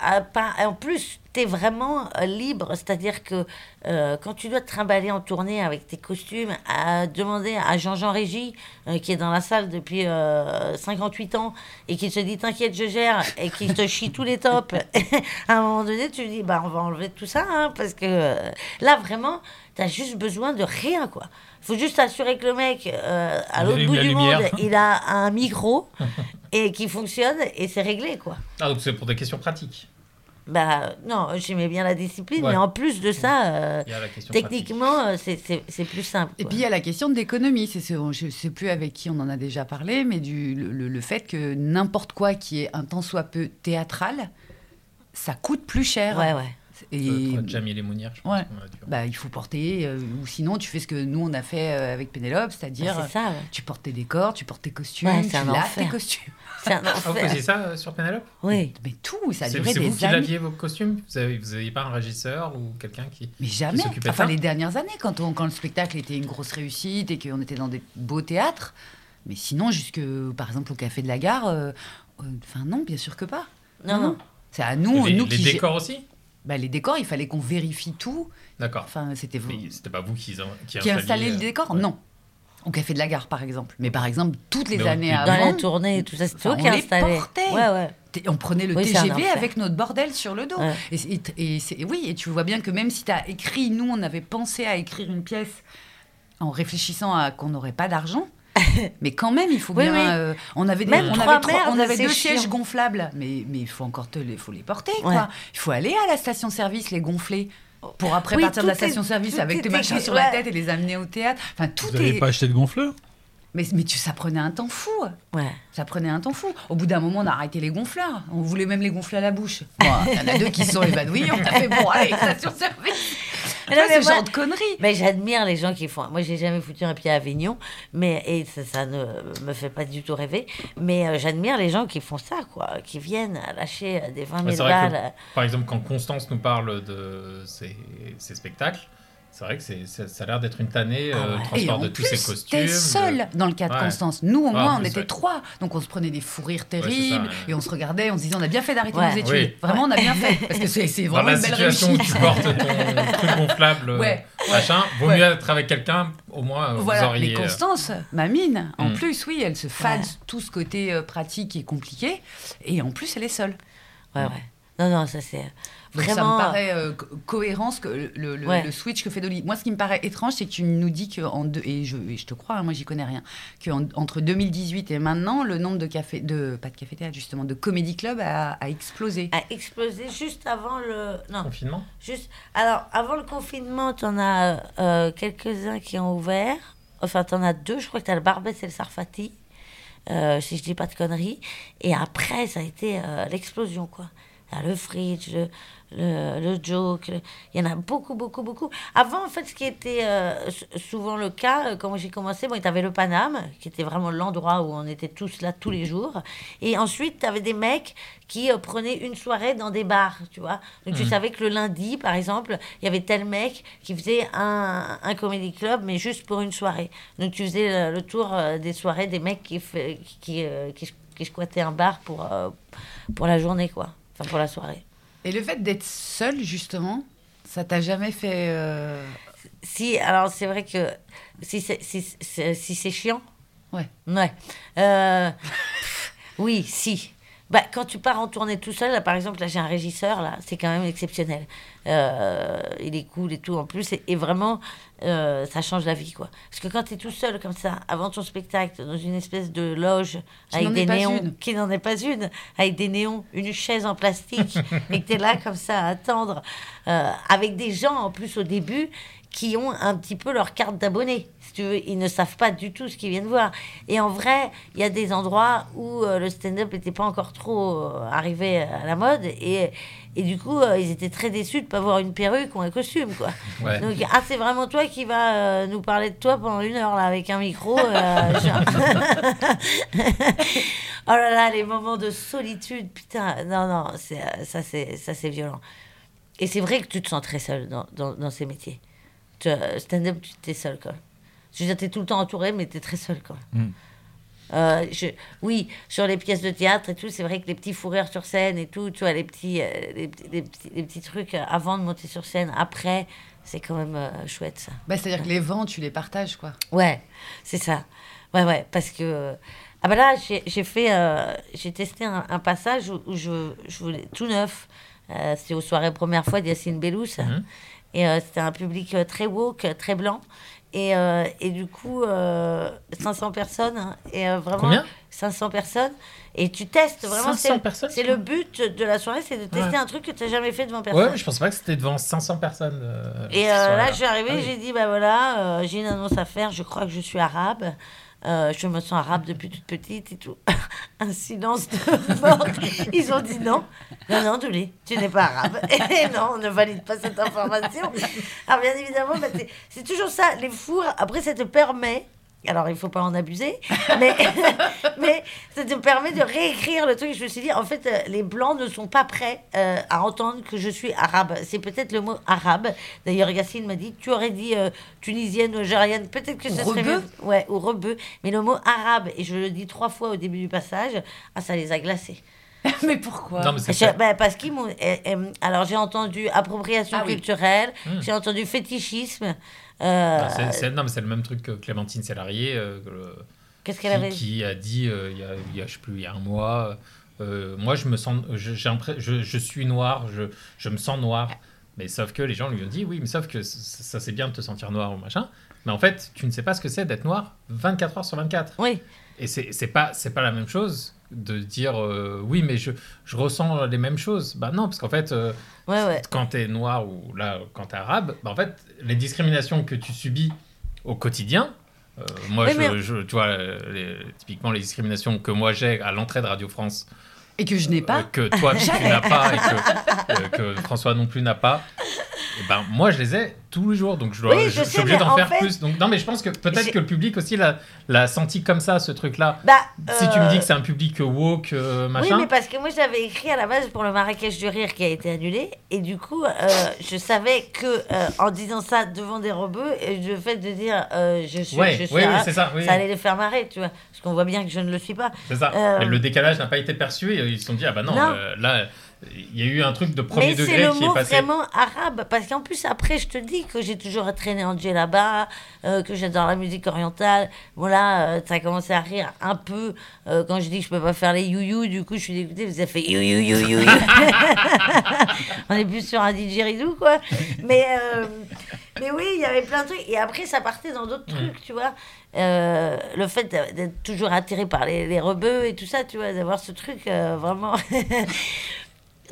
À part- En plus, tu es vraiment euh, libre. C'est-à-dire que euh, quand tu dois te trimballer en tournée avec tes costumes, à demander à Jean-Jean Régis, euh, qui est dans la salle depuis euh, 58 ans, et qui te dit T'inquiète, je gère, et qui te chie tous les tops, à un moment donné, tu dis bah, On va enlever tout ça, hein, parce que là, vraiment, tu as juste besoin de rien, quoi. Faut juste assurer que le mec, euh, à l'autre bout la du lumière. monde, il a un micro et qui fonctionne, et c'est réglé, quoi. Ah, donc c'est pour des questions pratiques. Bah non, j'aimais bien la discipline, Ouais. mais en plus de ça, euh, techniquement, euh, c'est- c'est c'est plus simple. Et quoi. puis il y a la question de l'économie. C'est ce- je ne sais plus avec qui on en a déjà parlé, mais du, le, le- le fait que n'importe quoi qui est un tant soit peu théâtral, ça coûte plus cher. Ouais, ouais. Et Et... Jamie Mounière, je pense. Ouais. qu'on a dû- bah, il faut porter, euh, ou sinon tu fais ce que nous on a fait euh, avec Pénélope, c'est-à-dire Bah, c'est ça, ouais. tu portes tes décors, tu portes tes costumes, Ouais, tu c'est un laves tes costumes. C'est un Ah, vous faisiez ça euh, sur Pénélope? Oui. Mais tout, ça a duré c'est vous des qui années. laviez vos costumes? Vous n'aviez pas un régisseur ou quelqu'un qui. Mais jamais. Enfin, les dernières années, quand, on, quand le spectacle était une grosse réussite et qu'on était dans des beaux théâtres. Mais sinon, jusque, par exemple, au Café de la Gare, euh, euh, enfin, non, bien sûr que pas. Non, non. C'est à nous, les nous les qui. décors aussi? Bah, les décors, il fallait qu'on vérifie tout. D'accord. Enfin, c'était vous c'était pas vous qui, qui, qui installez le euh, décor ouais. Non. Au Café de la Gare, par exemple. Mais par exemple, toutes les Mais on- années Dans Dans avant. la tournée et tout ça, c'est toi qui on les installais. portait. Ouais, ouais. On prenait le Oui, TGV avec notre bordel sur le dos. Ouais. Et, et oui, et tu vois bien que même si tu as écrit, nous, on avait pensé à écrire une pièce en réfléchissant à qu'on n'aurait pas d'argent. mais quand même, il faut Oui, bien. oui. euh, on avait, des- Même on trois avait, trois- merdes, on avait c'est deux sièges gonflables. Mais mais il faut encore te les, faut les porter, quoi. Il faut aller à la station-service, les gonfler. Pour après Oui, partir de la station-service avec tes machins sur la tête et les amener au théâtre. Enfin, tout Vous n'avez est. pas acheté de gonfleur Mais, mais tu, ça prenait un temps fou. Ouais. Ça prenait un temps fou. Au bout d'un moment, on a arrêté les gonfleurs. On voulait même les gonfler à la bouche. Bon, il y en a deux qui se sont évanouis. On a fait bon, allez, station-service. Tu Non, mais ce moi- genre de conneries. Mais j'admire les gens qui font. Moi, j'ai jamais foutu un pied à Avignon, mais et ça, ça ne me fait pas du tout rêver. Mais euh, j'admire les gens qui font ça, quoi, qui viennent à lâcher euh, des 20 Ouais, 000 c'est vrai que, balles. par exemple, quand Constance nous parle de ses, ses spectacles, c'est vrai que c'est, ça a l'air d'être une tannée, euh, Ah ouais. le Et transport en de tous ces costumes. t'es de- seul dans le cas de Ouais. Constance. Nous, au Ouais, moins, on plus, était ouais. trois. Donc, on se prenait des fous rires ça, terribles. ouais. Et on se regardait, on se disait, on a bien fait d'arrêter Ouais. nos études. Oui. Vraiment, on a bien fait. Parce que c'est, c'est Dans vraiment la une belle situation où tu portes ton truc gonflable, euh, Ouais, machin, vaut ouais. mieux être avec quelqu'un, au moins euh, vous Voilà, auriez. mais Constance, ma mine, en Mm. plus, oui, elle se fade Ouais. tout ce côté euh, pratique et compliqué. Et en plus, elle est seule. Ouais, ouais. Non, non, ça c'est vraiment. ça me paraît euh, co- cohérent ce que le, le- le- Ouais. le switch que fait Dolly. Moi, ce qui me paraît étrange, c'est que tu nous dis que en deux, et je, et je te crois, hein, moi j'y connais rien, que en- entre 2018 et maintenant, le nombre de cafés, de pas de café théâtre justement, de comédie club a, a explosé. a explosé juste avant le. Non, Confinement juste. Alors, avant le confinement, t'en as euh, quelques-uns qui ont ouvert. Enfin, t'en as deux. Je crois que t'as le Barbès et le Sarfati, euh, si je dis pas de conneries. Et après, ça a été euh, l'explosion, quoi. Le Fridge, le, le, le Joke. Il y en a beaucoup, beaucoup, beaucoup. Avant, en fait, ce qui était euh, souvent le cas, euh, quand j'ai commencé, bon, t'avais le Paname, qui était vraiment l'endroit où on était tous là tous les jours. Et ensuite, t'avais des mecs qui euh, prenaient une soirée dans des bars, tu vois. Donc, tu savais que le lundi, par exemple, il y avait tel mec qui faisait un, un comédie club, mais juste pour une soirée. Donc, tu faisais le, le tour euh, des soirées des mecs qui, qui, qui, qui squattaient un bar pour, pour la journée, quoi. Enfin, pour la soirée. Et le fait d'être seule, justement, ça t'a jamais fait. euh, Si, alors c'est vrai que si c'est si, c'est- si c'est chiant. Ouais. Ouais. Euh, oui, si. Bah, quand tu pars en tournée tout seul, là, par exemple, là j'ai un régisseur, là, c'est quand même exceptionnel. Euh, il est cool et tout en plus. Et, et vraiment, euh, ça change la vie, quoi. Parce que quand tu es tout seul comme ça, avant ton spectacle, dans une espèce de loge Qui avec des néons, une. qui n'en est pas une, avec des néons, une chaise en plastique, et que tu es là comme ça à attendre, euh, avec des gens en plus au début qui ont un petit peu leur carte d'abonné. Si tu veux, ils ne savent pas du tout ce qu'ils viennent voir. Et en vrai, il y a des endroits où euh, le stand-up n'était pas encore trop euh, arrivé à la mode. Et, et du coup, euh, ils étaient très déçus de ne pas voir une perruque ou un costume. Quoi. Ouais. Donc, ah, c'est vraiment toi qui vas nous parler de toi pendant une heure là, avec un micro. oh là là, les moments de solitude, putain. Non, non, ça, c'est, ça, c'est violent. Et c'est vrai que tu te sens très seul dans, dans, dans ces métiers. Tu, stand-up, tu t'es seul, quoi. Je veux dire, t'es tout le temps entouré, mais t'es très seul, quoi. Euh, je, oui, sur les pièces de théâtre et tout, c'est vrai que les petits fourrures sur scène et tout, tu vois, les petits, euh, les, les petits, les petits trucs euh, avant de monter sur scène, après, c'est quand même euh, chouette, ça. Bah, C'est-à-dire que les vents, tu les partages, quoi. Ouais, c'est ça. Ouais, ouais, parce que. Ah ben là, j'ai j'ai fait. euh, j'ai testé un, un passage où, où je, je voulais. tout neuf. Euh, C'était aux soirées première fois d'Yacine Bellous. Et euh, c'était un public euh, très woke, euh, très blanc. Et, et du coup, euh, 500 personnes. hein, et vraiment. Combien? 500 personnes. Et tu testes vraiment. 500 c'est- personnes, C'est le but de la soirée, c'est de tester Ouais. un truc que tu n'as jamais fait devant personne. Ouais, mais je pensais pas que c'était devant 500 personnes. euh, Et euh, là, je suis arrivée, Ah oui. j'ai dit, bah voilà, euh, j'ai une annonce à faire, je crois que je suis arabe. Euh, je me sens arabe depuis toute petite et tout. Un silence de mort. Ils ont dit non. Non, non, Doulé, tu n'es pas arabe. Et non, on ne valide pas cette information. Alors, bien évidemment, bah, c'est- c'est toujours ça. Les fours, après, ça te permet. Alors, il faut pas en abuser, mais, mais ça te permet de réécrire le truc. Je me suis dit, en fait, euh, les Blancs ne sont pas prêts euh, à entendre que je suis arabe. C'est peut-être le mot arabe. D'ailleurs, Yacine m'a dit, tu aurais dit euh, tunisienne ou algérienne, peut-être que ce serait rebeu. mieux. Ouais, ou rebeu. Mais le mot arabe, et je le dis trois fois au début du passage, ah, ça les a glacés. Mais pourquoi? Non, mais c'est Je- ça. ben, parce qu'ils m'ont. eh, alors, j'ai entendu appropriation Ah culturelle, Hmm. j'ai entendu fétichisme. Euh, non, mais c'est le même truc que Clémentine Sélarié, euh, Qu'est-ce qui, qu'elle avait qui a dit euh, il y, a, il y a, je sais plus, il y a un mois. moi, je me sens, je, je, je suis noir, je, je me sens noir. Mais sauf que les gens lui ont dit oui, mais sauf que ça c'est bien de te sentir noir ou machin. Mais en fait, tu ne sais pas ce que c'est d'être noir 24 heures sur 24. Oui. Et c'est c'est pas c'est pas la même chose de dire euh, oui, mais je, je ressens les mêmes choses. Bah non, parce qu'en fait, euh, Ouais, ouais. quand tu es noir ou là quand tu es arabe, bah en fait, les discriminations que tu subis au quotidien. euh, moi, je, mais- je- tu vois, les- typiquement les discriminations que moi j'ai à l'entrée de Radio France, Et que je n'ai pas euh, que toi tu n'as pas et que, euh, que François non plus n'a pas, ben moi je les ai tous les jours, donc je, dois, Oui, je, je je sais, suis obligé d'en en faire fait- plus. Donc non, mais je pense que peut-être que le public aussi l'a senti comme ça, ce truc-là. Bah, Si tu me euh, dis que c'est un public woke, euh, Oui, machin. mais parce que moi, j'avais écrit à la base pour le Marrakech du Rire qui a été annulé. Et du coup, euh, je savais que euh, en disant ça devant des rebeux, le fait de dire euh, je suis, Ouais, je suis oui, oui, ça, oui, oui. allait les faire marrer, tu vois. Parce qu'on voit bien que je ne le suis pas. C'est ça. Euh, le décalage n'a pas été perçu et ils se sont dit ah bah non, euh, là il y a eu un truc de premier Mais c'est degré le qui est mot passé. vraiment arabe. Parce qu'en plus, après, je te dis que j'ai toujours traîné en là-bas, euh, que j'adore la musique orientale. Bon, là, euh, ça a commencé à rire un peu euh, quand je dis que je peux pas faire les you-you. Du coup, je suis dégoûtée. Vous avez fait you-you-you-you. On est plus sur un didgeridoo, quoi. Mais, mais oui, il y avait plein de trucs. Et après, ça partait dans d'autres trucs, tu vois. Euh, le fait d'être toujours attiré par les, les rebeux et tout ça, tu vois, d'avoir ce truc euh, vraiment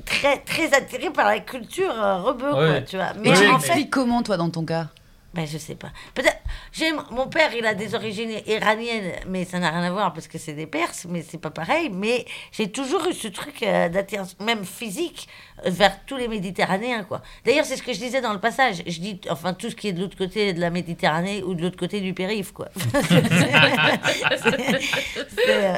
très, très attiré par la culture euh, rebeu, Ouais. quoi, tu vois. Mais tu en mais- fait, l'expliques comment, toi, dans ton cas? Ben, je sais pas. Peut-être. J'ai mon père, il a des origines iraniennes, mais ça n'a rien à voir parce que c'est des Perses, mais c'est pas pareil. Mais j'ai toujours eu ce truc euh, d'attirance, même physique, vers tous les Méditerranéens, quoi. D'ailleurs, c'est ce que je disais dans le passage. Je dis, enfin, tout ce qui est de l'autre côté de la Méditerranée ou de l'autre côté du périph', quoi. C'est, euh,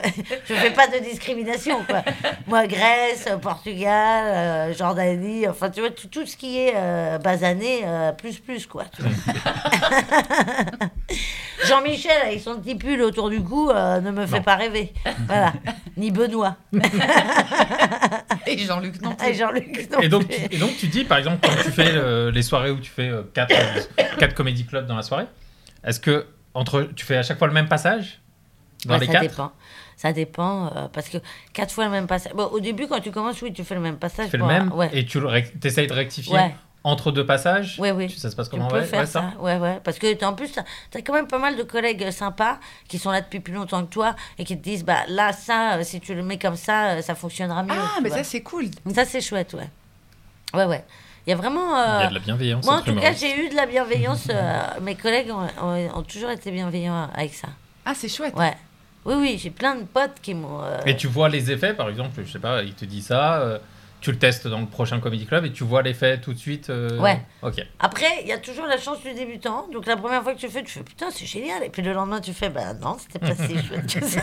je fais pas de discrimination, quoi. Moi, Grèce, euh, Portugal, euh, Jordanie, enfin, tu vois, tout, tout ce qui est euh, basané, plus, plus, quoi. Jean-Michel, avec son petit pull autour du cou, ne me fait Non. pas rêver. Voilà. Ni Benoît. Et Jean-Luc non plus. Et Jean-Luc. Et donc, tu, et donc tu dis par exemple quand tu fais euh, les soirées où tu fais 4 quatre comédie clubs dans la soirée, est-ce que entre tu fais à chaque fois le même passage dans Ouais, les ça quatre dépend. Ça dépend, euh, parce que quatre fois le même passage. Bon, au début, quand tu commences, oui, tu fais le même passage. Tu fais le pour- même Ouais. et tu essayes de rectifier Ouais. Entre deux passages Oui, oui. Ça se passe Tu comment peux ouais, faire ouais, ça. Ouais, ouais. Parce que t'as- en plus, tu as quand même pas mal de collègues euh, sympas qui sont là depuis plus longtemps que toi et qui te disent bah là, ça, euh, si tu le mets comme ça, euh, ça fonctionnera mieux. Ah, tu mais vois. ça, c'est cool. Ça, c'est chouette, ouais. Ouais, ouais. Il y a vraiment. Il y euh, a de la bienveillance. Moi, en tout cas, j'ai eu de la bienveillance. euh, mes collègues ont, ont- ont toujours été bienveillants avec ça. Ah, c'est chouette. Ouais. Oui, oui, j'ai plein de potes qui m'ont. euh, Et tu vois les effets, par exemple, je sais pas, il te dit ça, euh, tu le testes dans le prochain Comedy Club et tu vois l'effet tout de suite. euh, Ouais. Ok. Après, il y a toujours la chance du débutant. Donc la première fois que tu fais, tu fais putain, c'est génial. Et puis le lendemain, tu fais bah non, c'était pas si chouette que ça.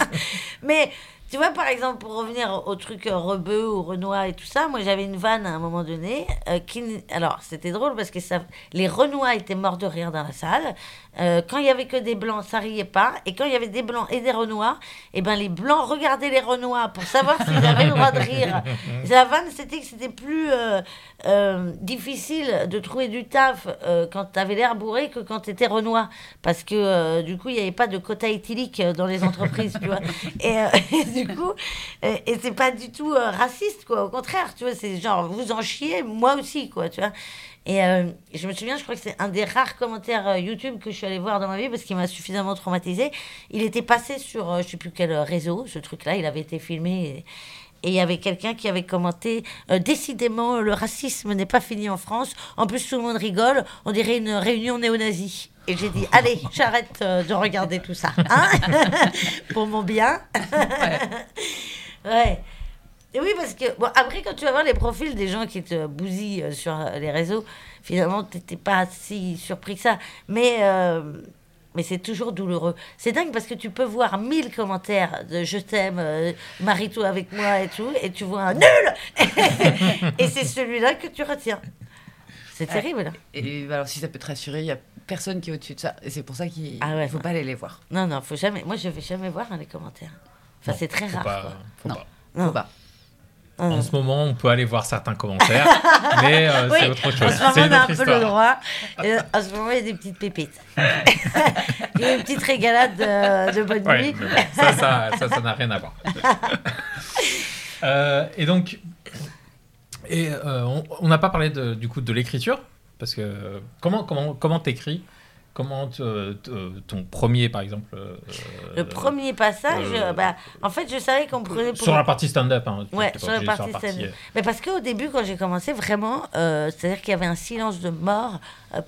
Mais tu vois, par exemple, pour revenir au truc euh, Rebeu ou Renoir et tout ça, moi j'avais une vanne à un moment donné euh, qui. Alors c'était drôle parce que ça... les Renois étaient morts de rire dans la salle. Euh, quand il y avait que des blancs, ça riait pas. Et quand il y avait des blancs et des Renoirs, et ben les blancs regardaient les Renoirs pour savoir s'ils avaient le droit de rire. La vanne, c'était que c'était plus euh, euh, difficile de trouver du taf quand tu avais l'air bourré que quand tu étais Renoir. Parce que du coup, il n'y avait pas de quota éthylique dans les entreprises, tu vois. Et, et du coup, et c'est pas du tout raciste, quoi. Au contraire, tu vois, c'est genre, vous en chiez, moi aussi, quoi, tu vois. Et euh, je me souviens, je crois que c'est un des rares commentaires euh, YouTube que je suis allée voir dans ma vie parce qu'il m'a suffisamment traumatisé. Il était passé sur euh, je sais plus quel réseau, ce truc-là, il avait été filmé. Et, il y avait quelqu'un qui avait commenté euh, Décidément, le racisme n'est pas fini en France. En plus, tout le monde rigole. On dirait une réunion néo-nazie. Et j'ai dit Allez, j'arrête euh, de regarder tout ça. Hein Pour mon bien. ouais. Et oui, parce que, bon, après, quand tu vas voir les profils des gens qui te bousillent euh, sur euh, les réseaux, finalement, t'étais pas si surpris que ça. Mais, euh, mais c'est toujours douloureux. C'est dingue parce que tu peux voir mille commentaires de je t'aime, euh, marie-toi avec moi et tout, et tu vois un nul Et c'est celui-là que tu retiens. C'est terrible. hein. Et alors, si ça peut te rassurer, il n'y a personne qui est au-dessus de ça. Et c'est pour ça qu'il ne Ah ouais, faut non. pas aller les voir. Non, non, faut jamais. Moi, je vais jamais voir hein, les commentaires. Enfin, c'est très Faut rare. pas. quoi. faut Non. pas. Non. Faut pas. En ce moment, on peut aller voir certains commentaires, mais euh, Oui, c'est autre En chose. ce moment, on a un peu le droit. Et en ce moment, il y a des petites pépites. il y a une petite régalade de, de bonne Ouais, nuit. ça, ça, ça, ça n'a rien à voir. Euh, et donc, et euh, on- n'a pas parlé de, du coup de l'écriture, parce que euh, comment comment comment t'écris? Comment te- te- ton premier, par exemple euh, Le premier passage, euh, bah, en fait, je savais qu'on prenait pour. sur la partie stand-up hein, Ouais, sur la partie stand euh, Mais parce qu'au début, quand j'ai commencé, vraiment, euh, c'est-à-dire qu'il y avait un silence de mort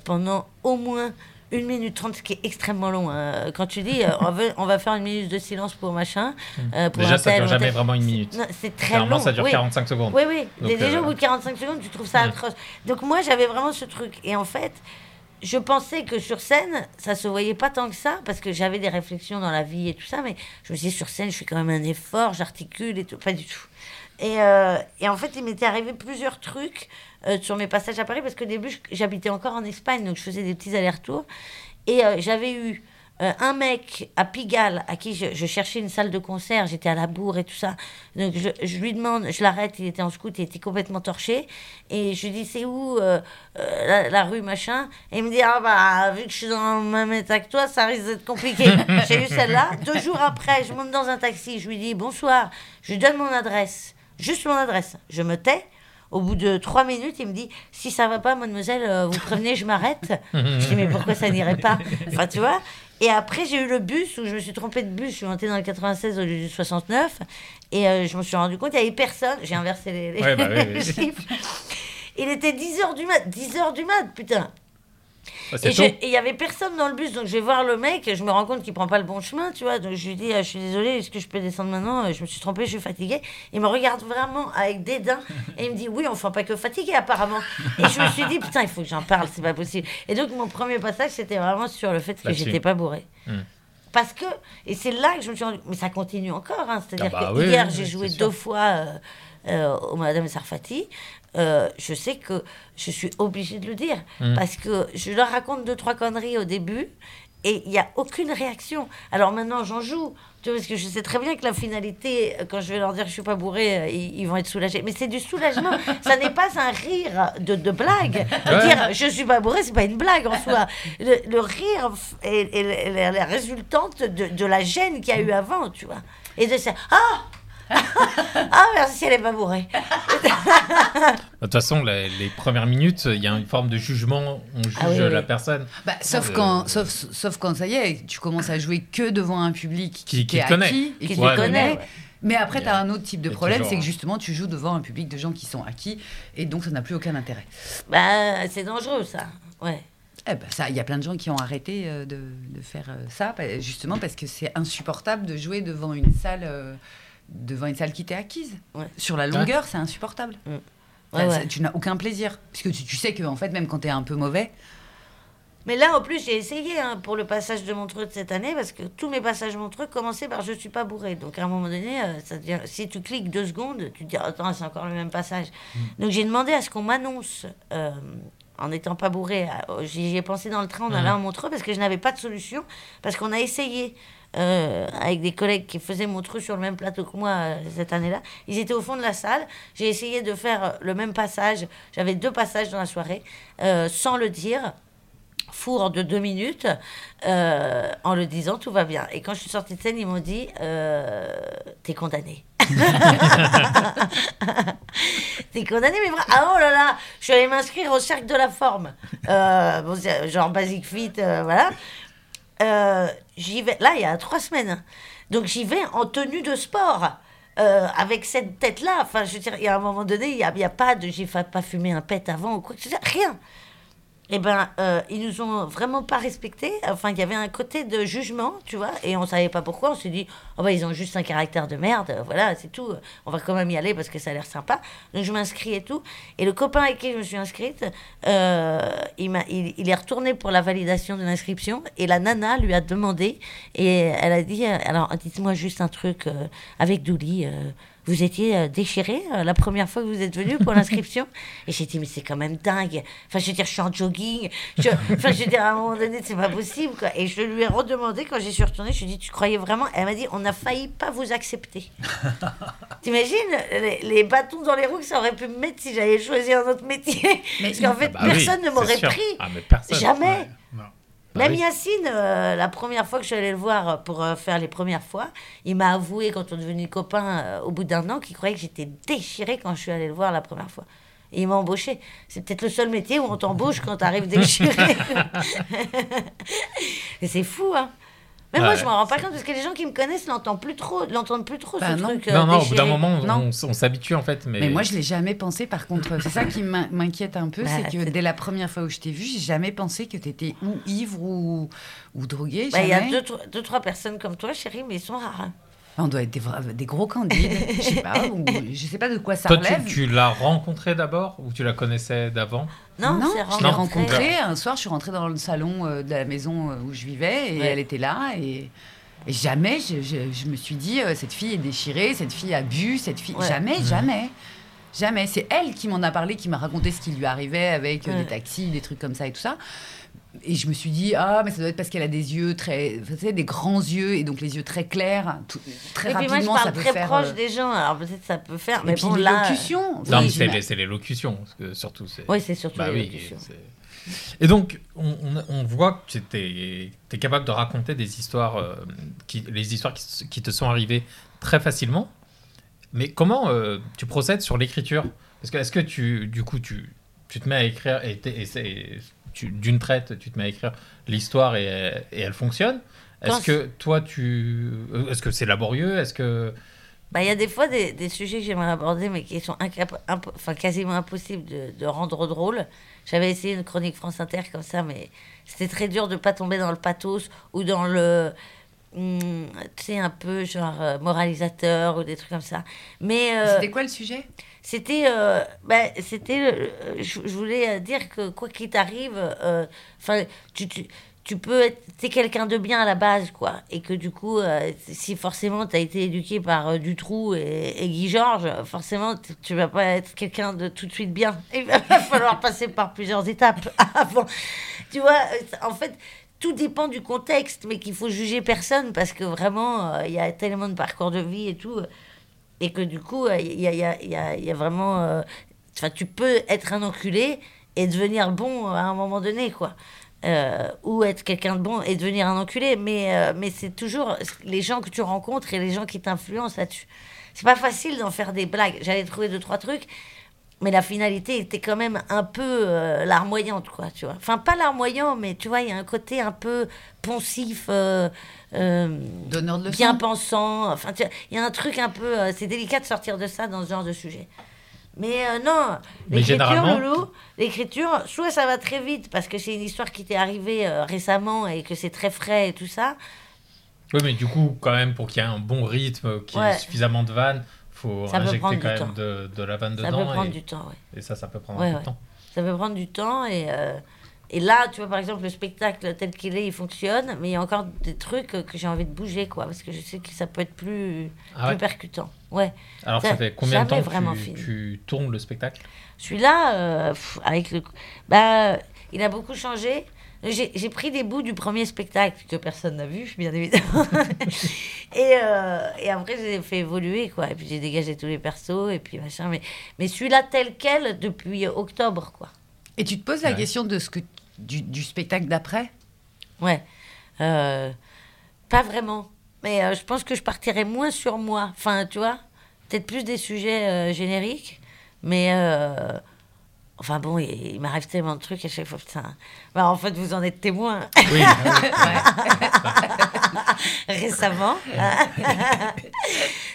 pendant au moins une minute trente, ce qui est extrêmement long. hein. Quand tu dis, euh, on, veut, on va faire une minute de silence pour machin. euh, pour Hmm. Déjà, ça tel dure jamais vraiment une minute. C'est très long. ça dure oui. 45 secondes. Oui, oui. Donc, Dé- Déjà, euh, au bout de 45 secondes, tu trouves ça atroce. Donc, moi, j'avais vraiment ce truc. Et en fait, je pensais que sur scène, ça se voyait pas tant que ça, parce que j'avais des réflexions dans la vie et tout ça, mais je me disais, sur scène, je fais quand même un effort, j'articule et tout. Pas du tout. Et, euh, et en fait, il m'était arrivé plusieurs trucs euh, sur mes passages à Paris, parce qu'au début, j'habitais encore en Espagne, donc je faisais des petits allers-retours. Et euh, j'avais eu euh, un mec à Pigalle à qui je, je cherchais une salle de concert, j'étais à la bourre et tout ça. Donc je, je lui demande, je l'arrête, il était en scout, il était complètement torché. Et je lui dis, c'est où euh, euh, la, la rue machin? Et il me dit, ah bah, vu que je suis dans le même état que toi, ça risque d'être compliqué. J'ai eu celle-là. Deux jours après, je monte dans un taxi, je lui dis, bonsoir, je lui donne mon adresse, juste mon adresse. Je me tais. Au bout de trois minutes, il me dit Si ça va pas, mademoiselle, vous prévenez, je m'arrête. je dis Mais pourquoi ça n'irait pas? Enfin, tu vois. Et après, j'ai eu le bus où je me suis trompée de bus. Je suis montée dans le 96 au lieu du 69. Et euh, je me suis rendu compte qu'il n'y avait personne. J'ai inversé les, les- Ouais, bah oui, oui. les chiffres. Il était 10h du mat. 10h du mat, putain. Ah, Et il y avait personne dans le bus, donc je vais voir le mec, et je me rends compte qu'il prend pas le bon chemin, tu vois. Donc je lui dis, Ah, je suis désolée, est-ce que je peux descendre maintenant? Je me suis trompée, je suis fatiguée. Il me regarde vraiment avec dédain, et il me dit, oui, enfin pas que fatiguée apparemment. Et je me suis dit, putain, il faut que j'en parle, c'est pas possible. Et donc mon premier passage, c'était vraiment sur le fait que j'étais pas bourrée. Hmm. Parce que, et c'est là que je me suis rendu mais ça continue encore, hein, c'est-à-dire Ah bah que oui, hier oui, j'ai joué sûr. deux fois euh, euh, au Madame Sarfati, euh, je sais que je suis obligée de le dire, Mm. parce que je leur raconte deux, trois conneries au début, et il n'y a aucune réaction. Alors maintenant j'en joue, tu vois, parce que je sais très bien que la finalité, euh, quand je vais leur dire que je suis pas bourrée, euh, ils, ils vont être soulagés. Mais c'est du soulagement, ça n'est pas un rire de, de blague. Ouais. Dire je suis pas bourrée, c'est pas une blague en soi. Le, le rire est, est la- résultante de, de la gêne qu'il y a eu avant, tu vois. Et de ça, ah ah, merci, elle est pas bourrée. De toute façon, les, les premières minutes, il y a une forme de jugement. On juge Ah oui, oui. la personne. Bah, sauf, Euh, quand, sauf, sauf quand ça y est, tu commences à jouer que devant un public Qui- qui est te connaît. acquis et Qui te connaît, ouais. Mais après, tu a- as un autre type de problème, c'est que un- justement, tu joues devant un public de gens qui sont acquis et donc ça n'a plus aucun intérêt. Bah, c'est dangereux, ça. Ouais. Eh ben, ça, il y a plein de gens qui ont arrêté euh, de, de faire euh, ça, justement parce que c'est insupportable de jouer devant une salle, euh, devant une salle qui t'est acquise. Ouais. Sur la longueur, c'est insupportable. Mm. Enfin, Ouais. Tu n'as aucun plaisir. Puisque tu, tu sais que, en fait, même quand tu es un peu mauvais, Mais là, en plus, j'ai essayé hein, pour le passage de Montreux de cette année, parce que tous mes passages Montreux commençaient par Je suis pas bourré. Donc à un moment donné, euh, ça devient- si tu cliques deux secondes, tu te dis Attends, c'est encore le même passage. Donc j'ai demandé à ce qu'on m'annonce, euh, en n'étant pas bourré, à- j'y j'y ai pensé dans le train en allant à Montreux, parce que je n'avais pas de solution, parce qu'on a essayé. Euh, avec des collègues qui faisaient Montreux sur le même plateau que moi euh, cette année-là. Ils étaient au fond de la salle. J'ai essayé de faire le même passage. J'avais deux passages dans la soirée, euh, sans le dire four de deux minutes en le disant tout va bien. Et quand je suis sortie de scène, ils m'ont dit T'es condamné. T'es condamné, mais Ah oh là là Je suis allée m'inscrire au cercle de la forme. Euh, bon, genre Basic Fit, voilà. J'y vais, là, il y a trois semaines. hein. Donc j'y vais en tenue de sport. euh, avec cette tête-là, enfin, je veux dire, il y a un moment donné, il n'y a, a pas de, j'ai pas fumé un pet avant ou quoi rien. Eh ben, euh, ils nous ont vraiment pas respectés. Enfin, il y avait un côté de jugement, tu vois, et on savait pas pourquoi. On s'est dit, oh bah, ils ont juste un caractère de merde, euh, voilà, c'est tout. On va quand même y aller parce que ça a l'air sympa. Donc, je m'inscris et tout. Et le copain avec qui je me suis inscrite, euh, il, il, est retourné pour la validation de l'inscription, et la nana lui a demandé, et elle a dit, alors, dites-moi juste un truc avec Douli. Vous étiez euh, déchiré euh, la première fois que vous êtes venu pour l'inscription Et j'ai dit, mais c'est quand même dingue. Enfin, je veux dire, je suis en jogging. Je, enfin, je veux dire, à un moment donné, c'est pas possible. Quoi. Et je lui ai redemandé, quand j'y suis retournée, je lui ai dit, tu croyais vraiment? Elle m'a dit, on a failli pas vous accepter. T'imagines les, les bâtons dans les roues que ça aurait pu me mettre si j'avais choisi un autre métier? Parce qu'en fait, Ah bah oui, personne ne m'aurait pris. Ah, personne. Jamais. Non. Bah Même oui. Yacine, euh, la première fois que je suis allée le voir pour euh, faire les premières fois, il m'a avoué, quand on est devenu copains euh, au bout d'un an, qu'il croyait que j'étais déchirée quand je suis allée le voir la première fois. Et il m'a embauché. C'est peut-être le seul métier où on t'embauche quand t'arrives déchiré. Et c'est fou, hein. Mais moi, je m'en rends pas compte parce que les gens qui me connaissent l'entendent plus trop, l'entendent plus trop, Bah ce non. truc. euh, Non, non, au bout d'un moment, on, Non. on- on s'habitue en fait. Mais, Mais moi, je l'ai jamais pensé. Par contre, c'est ça qui m'in- m'inquiète un peu, Bah, c'est que dès la première fois où je t'ai vu, j'ai jamais pensé que tu étais ou ivre ou, ou drogué. Bah, Il y a deux, trois- deux, trois personnes comme toi, chérie, mais ils sont rares. hein. On doit être des, gros candides. je sais pas. ou- je sais pas de quoi ça Toi, relève. tu, tu l'as rencontré d'abord ou tu la connaissais d'avant? Non, Non, je l'ai rencontré. rencontrée un soir. Je suis rentrée dans le salon euh, de la maison euh, où je vivais et Ouais. elle était là. Et, et jamais je, je- je me suis dit euh, cette fille est déchirée, cette fille a bu, cette fille. Ouais. Jamais, jamais. Jamais. C'est elle qui m'en a parlé, qui m'a raconté ce qui lui arrivait avec euh, Ouais. des taxis, des trucs comme ça et tout ça. Et je me suis dit, ah, mais ça doit être parce qu'elle a des yeux très. Vous savez, des grands yeux et donc les yeux très clairs. tout- très Et puis moi, je rapidement, ça parle peut très faire. proche euh, des gens, alors peut-être ça peut faire. et Mais puis bon, là. l'élocution. Non, Oui, mais c'est l'élocution, parce que surtout. c'est- Oui, c'est surtout Bah l'élocution. Et donc, on, on- on voit que tu es, capable de raconter des histoires, euh, qui, les histoires qui, te sont arrivées très facilement. Mais comment euh, tu procèdes sur l'écriture? Parce que est-ce que tu, du coup, tu, tu te mets à écrire et, et d'une traite, tu te mets à écrire l'histoire et, et elle fonctionne Est-ce que toi, tu, euh, est-ce que c'est laborieux? Est-ce que Bah, il y a des fois des, des sujets que j'aimerais aborder, mais qui sont enfin, quasiment impossibles de, de rendre drôle. J'avais essayé une chronique France Inter comme ça, mais c'était très dur de pas tomber dans le pathos ou dans le. Hum, tu sais, un peu genre euh, moralisateur ou des trucs comme ça. Mais. euh, C'était quoi le sujet? C'était, euh, ben, c'était, je, je voulais dire que quoi qu'il t'arrive, enfin, tu, tu, tu peux être, t'es quelqu'un de bien à la base, quoi, et que du coup, si forcément t'as été éduqué par Dutroux et, et Guy Georges, forcément tu vas pas être quelqu'un de tout de suite bien. Il va falloir passer par plusieurs étapes avant. Tu vois, en fait. Tout dépend du contexte, mais qu'il faut juger personne parce que vraiment, euh, il y a tellement de parcours de vie et tout. Et que du coup, euh, il y, a, y, a, y, y a vraiment. euh, Enfin, tu peux être un enculé et devenir bon à un moment donné, quoi. Euh, ou être quelqu'un de bon et devenir un enculé. Mais, euh, mais c'est toujours les gens que tu rencontres et les gens qui t'influencent là-dessus. c'est pas facile d'en faire des blagues. J'allais trouver deux, trois trucs, mais la finalité était quand même un peu euh, larmoyante, quoi, tu vois. Enfin, pas larmoyant, mais tu vois, il y a un côté un peu poncif, euh, euh, Donneur de leçons. bien pensant. Enfin, il y a un truc un peu. euh, c'est délicat de sortir de ça dans ce genre de sujet. Mais euh, non, Mais l'écriture, généralement- l'écriture, soit ça va très vite parce que c'est une histoire qui t'est arrivée euh, récemment et que c'est très frais et tout ça. Oui, mais du coup, quand même, pour qu'il y ait un bon rythme, qu'il y ait Ouais. suffisamment de vannes, faut Ça peut injecter prendre quand du même temps. de, de la vanne Ça dedans. peut prendre et, du temps, ouais. et ça, ça peut prendre Ouais, un peu ouais. de temps. Ça peut prendre du temps et, euh, et là, tu vois, par exemple, le spectacle tel qu'il est, il fonctionne, mais il y a encore des trucs que j'ai envie de bouger, quoi, parce que je sais que ça peut être plus, Ah plus percutant. Ouais. Alors, ça, fait combien de temps que tu, tu tournes le spectacle? Celui-là, euh, avec le. Bah, il a beaucoup changé. J'ai j'ai pris des bouts du premier spectacle que personne n'a vu, bien évidemment. et, euh, et après, j'ai fait évoluer, quoi. Et puis, j'ai dégagé tous les persos, et puis machin. Mais, mais celui-là, tel quel, depuis octobre, quoi. Et tu te poses la Ouais. question de ce que du, du spectacle d'après? Ouais. Euh, pas vraiment. Mais euh, je pense que je partirais moins sur moi. Enfin, tu vois, peut-être plus des sujets euh, génériques. Mais. Enfin bon, il, il m'arrive tellement de trucs à chaque fois. Putain. Bah, en fait, vous en êtes témoin Oui, récemment.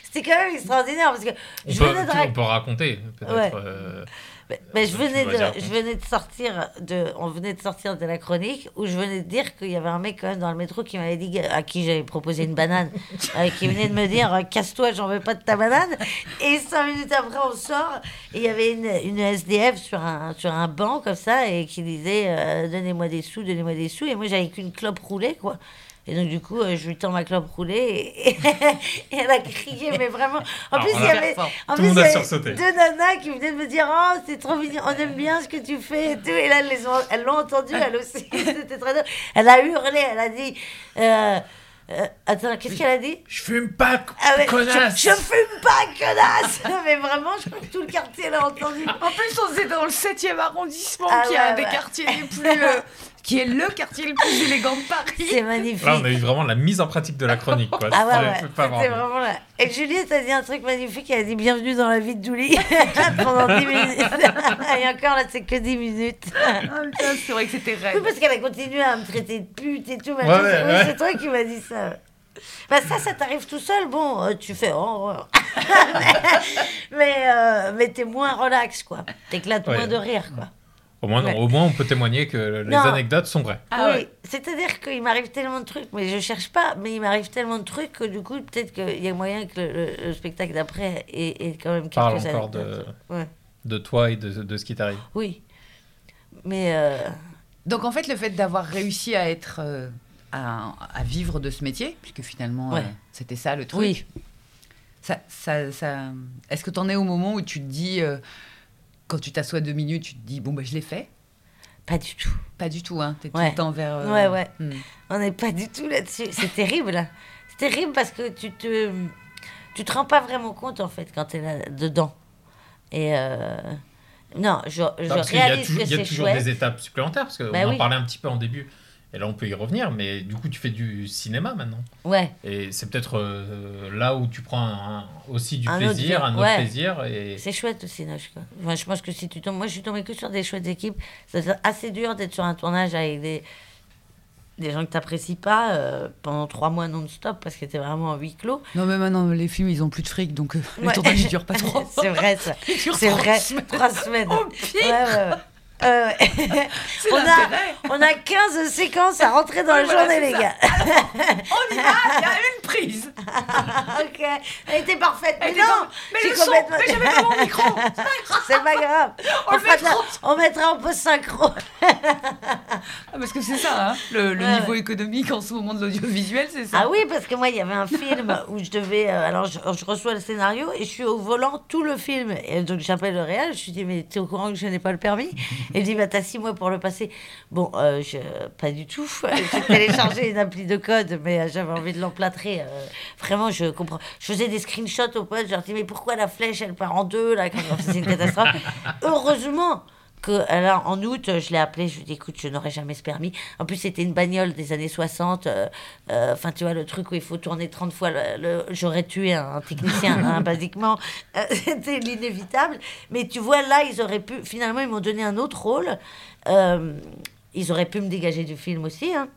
C'était quand même extraordinaire parce que on, je peut, on peut raconter, peut-être. Ouais. euh, Mais, mais je Tu venais de, dire. je venais de sortir de, on venait de sortir de la chronique où je venais de dire qu'il y avait un mec quand même dans le métro qui m'avait dit à qui j'avais proposé une banane, euh, qui venait de me dire euh, casse-toi, j'en veux pas de ta banane. Et cinq minutes après on sort et il y avait une, une SDF sur un sur un banc comme ça et qui disait euh, donnez-moi des sous, donnez-moi des sous et moi j'avais qu'une clope roulée quoi. Et donc, du coup, euh, je lui tends ma clope roulée et, et elle a crié, mais vraiment. En Alors, plus, il y avait, en plus, il y deux nanas qui venaient de me dire Oh, c'est trop mignon, on aime bien ce que tu fais et tout. Et là, elles les ont- elles l'ont entendu, elle aussi. C'était très drôle. Elle a hurlé, elle a dit euh, euh, Attends, qu'est-ce qu'elle a dit? Je fume pas, ah ouais, connasse je, je fume pas, connasse Mais vraiment, je crois que tout le quartier l'a entendu. En plus, on est dans le 7e arrondissement, Ah qui est un ouais, des quartiers les plus. euh, qui est le quartier le plus élégant de Paris. C'est magnifique. Là, on a eu vraiment la mise en pratique de la chronique. Quoi. Ah ouais, dit. vraiment là. Et Juliette a dit un truc magnifique, elle a dit bienvenue dans la vie de Douli pendant 10 minutes. Et encore là, c'est que 10 minutes. Putain, c'est vrai que c'était Oui, raide. parce qu'elle a continué à me traiter de pute et tout. Ouais, ouais, C'est- c'est toi qui m'as dit ça. Bah ça, ça t'arrive tout seul. Bon, euh, tu fais oh, mais euh, mais t'es moins relax, quoi. T'éclates Ouais. moins de rire, quoi. Au moins, non, Ouais. au moins, on peut témoigner que les Non. anecdotes sont vraies. Ah oui, ouais. c'est-à-dire qu'il m'arrive tellement de trucs, mais je cherche pas, mais il m'arrive tellement de trucs que du coup, peut-être qu'il y a moyen que le, le- le spectacle d'après ait, ait quand même quelques Parle encore de. Ouais. de toi et de, de ce qui t'arrive. Oui. Mais euh, Donc en fait, le fait d'avoir réussi à être. euh, à, à vivre de ce métier, puisque finalement, Ouais. euh, c'était ça le truc. oui, Ça, ça, ça- Est-ce que tu en es au moment où tu te dis, euh, quand tu t'assois deux minutes, tu te dis, bon, bah, je l'ai fait pas du tout. Pas du tout, hein. Tu es tout Ouais. le temps vers. euh, Ouais, ouais. hmm. On n'est pas du tout là-dessus. C'est terrible. C'est terrible parce que tu te, tu te rends pas vraiment compte en fait quand tu es là dedans. Et euh, non, je, je parce qu'il y a, réalise toujours- que il y a c'est toujours chouette. des étapes supplémentaires, parce qu'on Bah en oui. parlait un petit peu en début, et là on peut y revenir, mais du coup tu fais du cinéma maintenant. Ouais. Et c'est peut-être euh, là où tu prends un- aussi du Un plaisir, un autre ouais. plaisir. Et... C'est chouette aussi, Noche, quoi. Enfin, je pense que si tu tombes. Moi, je suis tombée que sur des chouettes équipes. C'est assez dur d'être sur un tournage avec des, des gens que tu n'apprécies pas euh, pendant trois mois non-stop parce que tu es vraiment en huis clos. Non, mais maintenant, les films, ils ont plus de fric, donc euh, Ouais. le tournage, il dure pas trop. C'est vrai, ça. C'est trois vrai. semaines. Trois semaines. Au pire. Ouais, ouais, ouais. Euh, on, a, on a 15 séquences à rentrer dans Ouais, la voilà, journée, les ça. gars. On y va, il y a une prise. ok, elle était parfaite. Mais Elle était non, pas- Mais le son, complètement- mais j'avais pas mon micro. C'est pas grave. On On, mettra. on mettra en post synchro. Ah, parce que c'est ça, hein, le, le Ouais, niveau économique en ce moment de l'audiovisuel, c'est ça. Ah oui, parce que moi, il y avait un film où je devais. euh, alors, je, je reçois le scénario et je suis au volant tout le film. Et donc, j'appelle le réel. Je lui dis, mais t'es au courant que je n'ai pas le permis? Il dit, bah, t'as six mois pour le passer. Bon, euh, je, pas du tout. J'ai téléchargé une appli de code, mais euh, j'avais envie de l'emplâtrer. euh, vraiment, je comprends. Je faisais des screenshots au pote. Je leur dis, mais pourquoi la flèche, elle part en deux là quand- C'est une catastrophe. Heureusement que alors, en août, je l'ai appelé, je lui ai dit, écoute, je n'aurais jamais ce permis. En plus, c'était une bagnole des années 60. euh, euh, Enfin, tu vois, le truc où il faut tourner 30 fois. Le, le- J'aurais tué un technicien, hein, basiquement. Euh, c'était l'inévitable. Mais tu vois, là, ils auraient pu. Finalement, ils m'ont donné un autre rôle. Euh, ils auraient pu me dégager du film aussi. hein.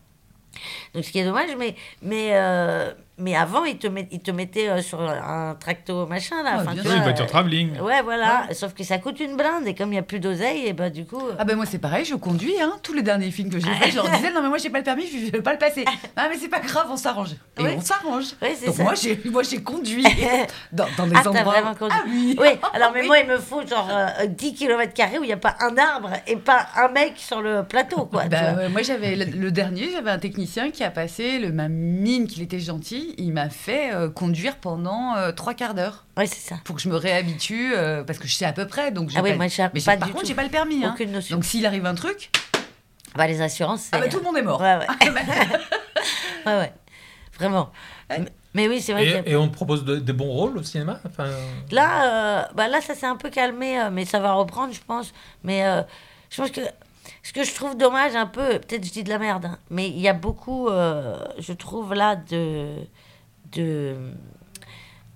Donc, ce qui est dommage, mais, mais, euh, mais avant, ils te, met- ils te mettaient euh, sur un tracto machin, là. Ouais, Oui, vois, voiture euh, travelling. Ouais, voilà. Sauf que ça coûte une blinde, et comme il n'y a plus d'oseille, et ben du coup. Ah ben moi c'est pareil, je conduis, hein. tous les derniers films que j'ai faits, je leur disais non mais moi j'ai pas le permis, je vais pas le passer. Ah mais c'est pas grave, on s'arrange. Et Oui. on s'arrange. Oui, c'est Donc ça. moi j'ai moi j'ai conduit dans, dans des Ah, t'as endroits. vraiment conduit. Ah oui. Oui, alors mais Oui. moi, il me faut genre euh, 10 km où il n'y a pas un arbre et pas un mec sur le plateau, quoi. tu Bah, ouais, moi j'avais le, le dernier, j'avais un technicien qui a passé le ma mine qu'il était gentil, il m'a fait euh, conduire pendant euh, trois quarts d'heure Ouais, c'est ça. pour que je me réhabitue euh, parce que je sais à peu près donc j'ai Ah oui, pas- moi, j'ai mais pas par du contre j'ai pas le permis hein. Aucune notion. Donc s'il arrive un truc, Bah, les assurances, ah bah, tout le monde est mort. Ouais, ouais. ouais, ouais. Vraiment. Mais, mais oui, c'est vrai que. Et, et on te propose de- des bons rôles au cinéma enfin, Là, euh, bah là, ça s'est un peu calmé, euh, mais ça va reprendre, je pense. Mais euh, je pense que ce que je trouve dommage un peu, peut-être je dis de la merde, hein, mais il y a beaucoup, euh, je trouve là, de, de,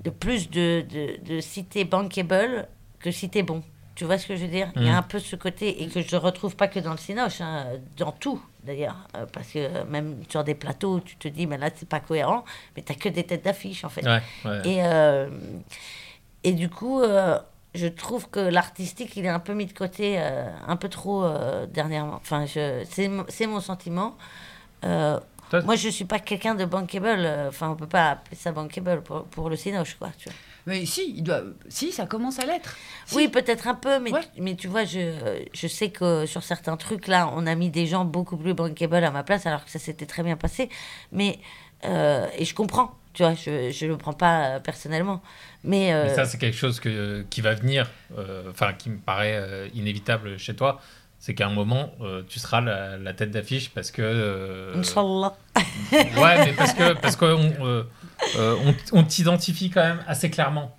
de plus de, de, de cités bankable que cités bon. Tu vois ce que je veux dire? Il y a Mhm. un peu ce côté, et que je ne retrouve pas que dans le Cinoche, hein, dans tout d'ailleurs. euh, parce que même sur des plateaux, tu te dis, mais là, c'est pas cohérent, mais tu que des têtes d'affiche en fait. Ouais, ouais. Et, euh, et du coup, je trouve que l'artistique, il est un peu mis de côté, euh, un peu trop euh, dernièrement. Enfin, c'est mon- c'est mon sentiment. Euh, Toi- moi, je suis pas quelqu'un de bankable. Enfin, on peut pas appeler ça bankable pour, pour le Cinoche, quoi. Tu vois. Mais si, il doit si ça commence à l'être. Si. Oui, peut-être un peu, mais, Ouais. mais tu vois, je, je sais que sur certains trucs, là, on a mis des gens beaucoup plus bankable à ma place, alors que ça s'était très bien passé. Mais, euh, et je comprends, tu vois, je ne le prends pas personnellement. Mais, euh, Mais ça, c'est quelque chose que, qui va venir, euh, enfin, qui me paraît euh, inévitable chez toi. C'est qu'à un moment, euh, tu seras la, la tête d'affiche parce que. euh, Inch'Allah. ouais, mais parce que parce que on, euh, euh, on, on t'identifie quand même assez clairement.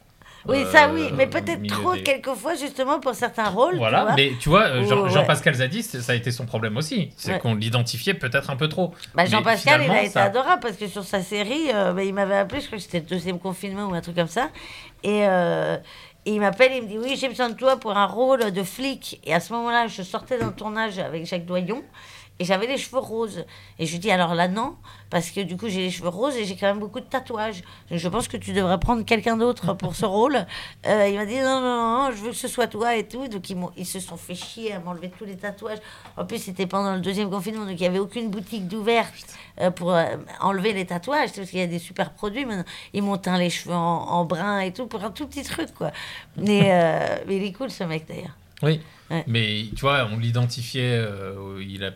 Oui, ça euh, oui, mais peut-être trop des- quelquefois justement pour certains rôles. tu Voilà, vois. mais tu vois, Jean-. Jean-Pascal Zadis, ça a été son problème aussi. C'est Ouais. qu'on l'identifiait peut-être un peu trop. Bah, Jean-Pascal, il a été ça- adorable parce que sur sa série, euh, bah, il m'avait appelé, je crois que c'était le deuxième confinement ou un truc comme ça. Et, euh, et il m'appelle, il me dit Oui, j'ai besoin de toi pour un rôle de flic. Et à ce moment-là, je sortais d'un tournage avec Jacques Doyon et j'avais les cheveux roses. Et je lui dis Alors là, non, parce que du coup, j'ai les cheveux roses et j'ai quand même beaucoup de tatouages. Donc, je pense que tu devrais prendre quelqu'un d'autre pour ce rôle. Euh, il m'a dit Non, non, non, je veux que ce soit toi et tout. Donc, ils, ils se sont fait chier à m'enlever tous les tatouages. En plus, c'était pendant le deuxième confinement, donc il n'y avait aucune boutique d'ouverte euh, pour euh, enlever les tatouages. Parce qu'il y a des super produits maintenant. Ils m'ont teint les cheveux en, en brun et tout pour un tout petit truc, quoi. Mais, mais il est cool, ce mec, d'ailleurs. Oui, Ouais. mais tu vois, on l'identifiait, il a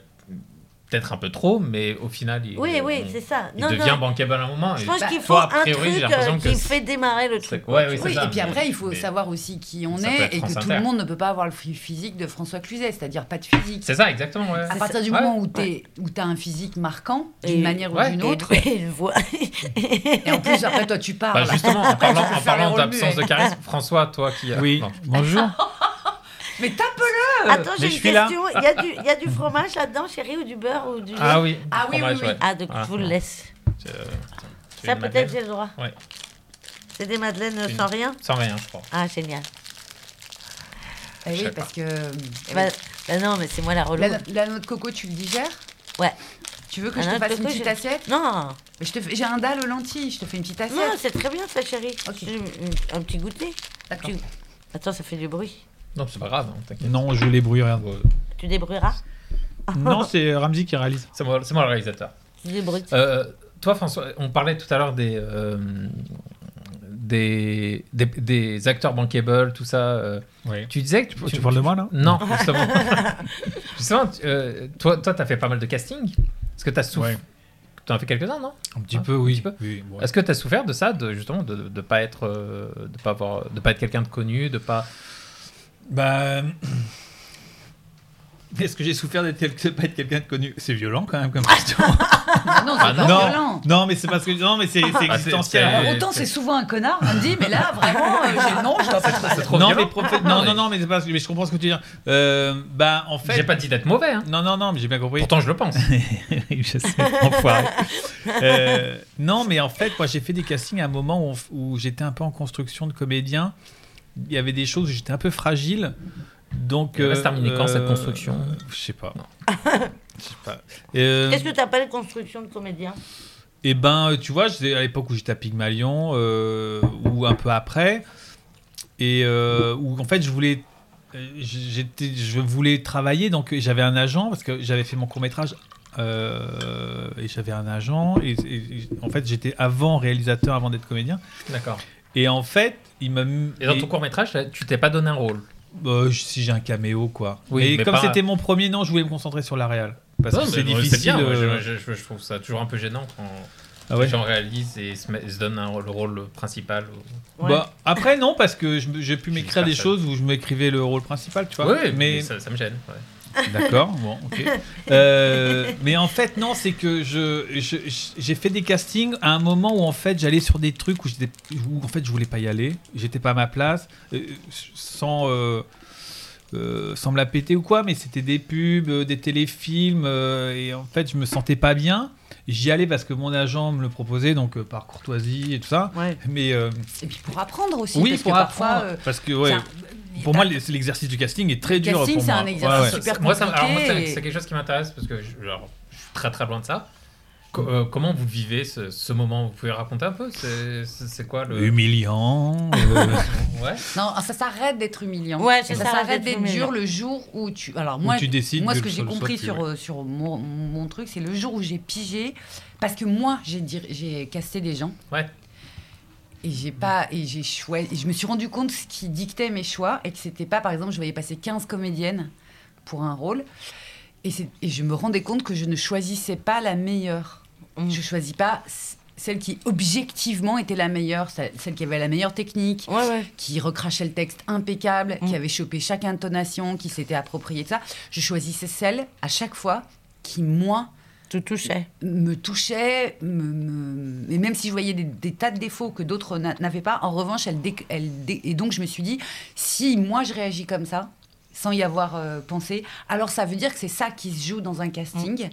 peut-être un peu trop, mais au final, il, Oui, oui, c'est ça. il Non, devient non. bankable à un moment. Je pense bah, qu'il faut toi, un priori, truc l'impression euh, qui fait démarrer le truc. Ouais, oui, Oui, ça, et puis après, il faut mais- savoir aussi qui on est et que tout le monde ne peut pas avoir le phy- physique de François Cluzet, c'est-à-dire pas de physique. C'est ça, exactement. Ouais. À partir du Ouais. moment où tu as un physique marquant, d'une manière ouais, ou d'une autre, et et en plus, après, toi, tu Bah, parles. justement, en parlant, parlant d'absence de charisme, François, toi qui. Oui, bonjour. Mais tape-le Attends, j'ai une question. Il y, a du- il y a du fromage là-dedans, chérie, ou du beurre ou du Ah oui, Ah oui, fromage, oui. Ah, donc Voilà. je vous le laisse. Veux Ça, une peut-être, j'ai le droit. Ouais. C'est des madeleines Une- sans rien Sans rien, je crois. Ah, génial. Eh Je oui, parce que. Bah, bah non, mais c'est moi la relou. La, la noix de coco, tu le digères Ouais. Tu veux que La je te fasse une coco, petite j'ai- assiette Non, Mais je te fais- J'ai un dalle aux lentilles, je te fais une petite assiette. non, c'est très bien ça, chérie. Ok. J'ai un- Un petit goûter. D'accord. Tu- Attends, ça fait du bruit. Non, c'est pas grave, hein, t'inquiète. Non, je l'ébrouille rien. Bon, Tu débrouilleras Non, c'est Ramsey qui réalise. C'est moi, c'est moi le réalisateur. Tu débrouilles. Euh, toi, François, on parlait tout à l'heure des, euh, des, des, des acteurs bankable, tout ça. euh, Oui. tu disais que Tu, parles de moi là? Non, justement. justement, tu- euh, toi, toi, t'as fait pas mal de casting. Est-ce que t'as souffert Ouais. T'en as fait quelques-uns, non? Un petit Ah, peu, un oui. petit peu. Oui, ouais. Est-ce que t'as souffert de ça, de justement, de de pas être, euh, de pas avoir, de pas être quelqu'un de connu, de pas. Bah. Est-ce que j'ai souffert d'être quel- pas être quelqu'un de connu? C'est violent quand même comme question. Ah non, c'est Ah pas non. violent. Non, mais c'est parce que non, mais c'est Ah, existentiel. Alors, autant c'est souvent un connard, Andy, mais là, vraiment, euh, j'ai- non, je dois pas C'est trop non, violent. mais non, non, non, mais c'est pas. Mais je comprends ce que tu veux dire. Euh, bah, en fait. J'ai pas dit d'être mauvais. hein. Non, non, non, mais j'ai bien compris. Pourtant, je le pense. Je sais, enfoiré. Euh, non, mais en fait, moi, j'ai fait des castings à un moment où, où j'étais un peu en construction de comédien. Il y avait des choses où j'étais un peu fragile. Donc, Elle va se terminer quand, cette construction Je sais pas. Je sais pas. Euh, Qu'est-ce que tu appelles construction de comédien? Et ben, tu vois, j'étais- à l'époque où j'étais à Pygmalion, euh, ou un peu après, et euh, où en fait, je voulais, euh, j'étais, je voulais travailler, donc j'avais un agent parce que j'avais fait mon court métrage. et j'avais un agent et, et- et en fait j'étais avant réalisateur avant d'être comédien D'accord. Et en fait il m'a Et dans ton court métrage, tu t'es pas donné un rôle. bah, si j'ai un caméo quoi Oui, et mais comme pas- c'était mon premier non je voulais me concentrer sur la réal parce Non, que mais c'est difficile bien, moi, euh, je, je- je trouve ça toujours un peu gênant quand Ah ouais les gens réalisent et se, met- se donnent un- le rôle principal. ou- Bah, après non parce que j'ai pu m'écrire des choses où je m'écrivais le rôle principal tu vois Oui, mais, mais ça, ça me gêne. ouais. D'accord bon ok Euh, mais en fait non c'est que je je- j'ai fait des castings à un moment où en fait j'allais sur des trucs où j'étais où en fait je voulais pas y aller j'étais pas à ma place euh, sans euh, euh, sans me la péter ou quoi mais c'était des pubs euh, des téléfilms euh, et en fait je me sentais pas bien J'y allais parce que mon agent me le proposait, donc euh, par courtoisie et tout ça. Ouais. Mais euh, Et puis pour apprendre aussi. oui, parce pour que parfois, apprendre. euh, parce que ouais, pour moi, c'est l'exercice du casting est très Le dur casting, pour c'est moi. un exercice Ouais, ouais. super moi, ça, alors, moi, c'est compliqué quelque chose qui m'intéresse parce que je, genre, je suis très très loin de ça. Co- euh, comment vous vivez ce, ce moment? Vous pouvez raconter un peu? C'est c'est- c'est quoi le. Humiliant. euh, Ouais. Non, ça s'arrête d'être humiliant. Ouais, ça ça s'arrête d'être d'être dur le jour où tu. Alors moi, tu décides moi ce que que j'ai compris plus, sur, ouais. sur mon, mon truc, c'est le jour où j'ai pigé, parce que moi j'ai j'ai casté des gens. Ouais. Et j'ai pas et j'ai choisi. et je me suis rendu compte ce qui dictait mes choix et que c'était pas par exemple je voyais passer 15 comédiennes pour un rôle et, et je me rendais compte que je ne choisissais pas la meilleure. Mm. Je choisis pas celle qui objectivement était la meilleure, celle qui avait la meilleure technique, Ouais, ouais. qui recrachait le texte impeccable, Mm. qui avait chopé chaque intonation, qui s'était approprié de ça. Je choisissais celle à chaque fois qui moi Tu touchais. me touchait, me, me- et même si je voyais des, des tas de défauts que d'autres n'a- n'avaient pas, en revanche, elle, dé- elle dé- et donc je me suis dit, si moi je réagis comme ça, sans y avoir euh, pensé, alors ça veut dire que c'est ça qui se joue dans un casting.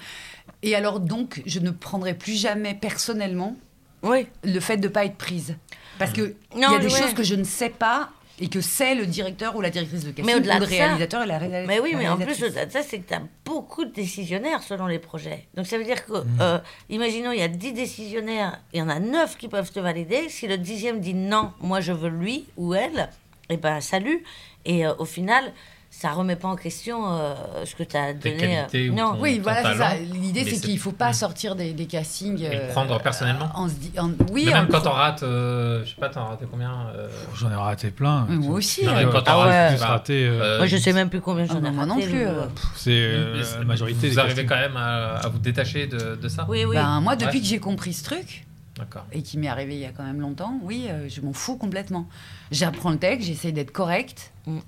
Et alors donc, je ne prendrai plus jamais personnellement Oui. le fait de ne pas être prise. Parce que il y a des ouais. choses que je ne sais pas et que c'est le directeur ou la directrice de casting Mais au-delà ou le de ça- réalisateur et la réalisatrice. Mais oui, mais en plus, réalisatrice. au-delà de ça, c'est que tu as beaucoup de décisionnaires selon les projets. Donc ça veut dire que, Mm. euh, imaginons, il y a 10 décisionnaires, il y en a 9 qui peuvent te valider. Si le dixième dit non, moi je veux lui ou elle, et ben salut. Et euh, au final, ça remet pas en question euh, ce que tu as donné. ou non. ton- Oui, voilà, c'est ça. L'idée, c'est c'est- qu'il ne faut pas sortir des, des castings. Et le euh, prendre personnellement en se dit- en- Oui, Mais même quand on rate, euh, je sais pas, t'en as raté combien euh, J'en ai raté plein. Mais moi aussi. Non, euh, quand Ah on rate, ouais. raté, euh, euh, Moi, je sais même plus combien Ah j'en ai non, moi non raté, plus, euh. euh, C'est euh, la majorité Vous des arrivez castings. quand même à, à vous détacher de, de ça Oui, oui. ben, moi, depuis Ouais. que j'ai compris ce truc, D'accord. et qui m'est arrivé il y a quand même longtemps, oui, euh, je m'en fous complètement. J'apprends le texte, j'essaye d'être correcte. Mm.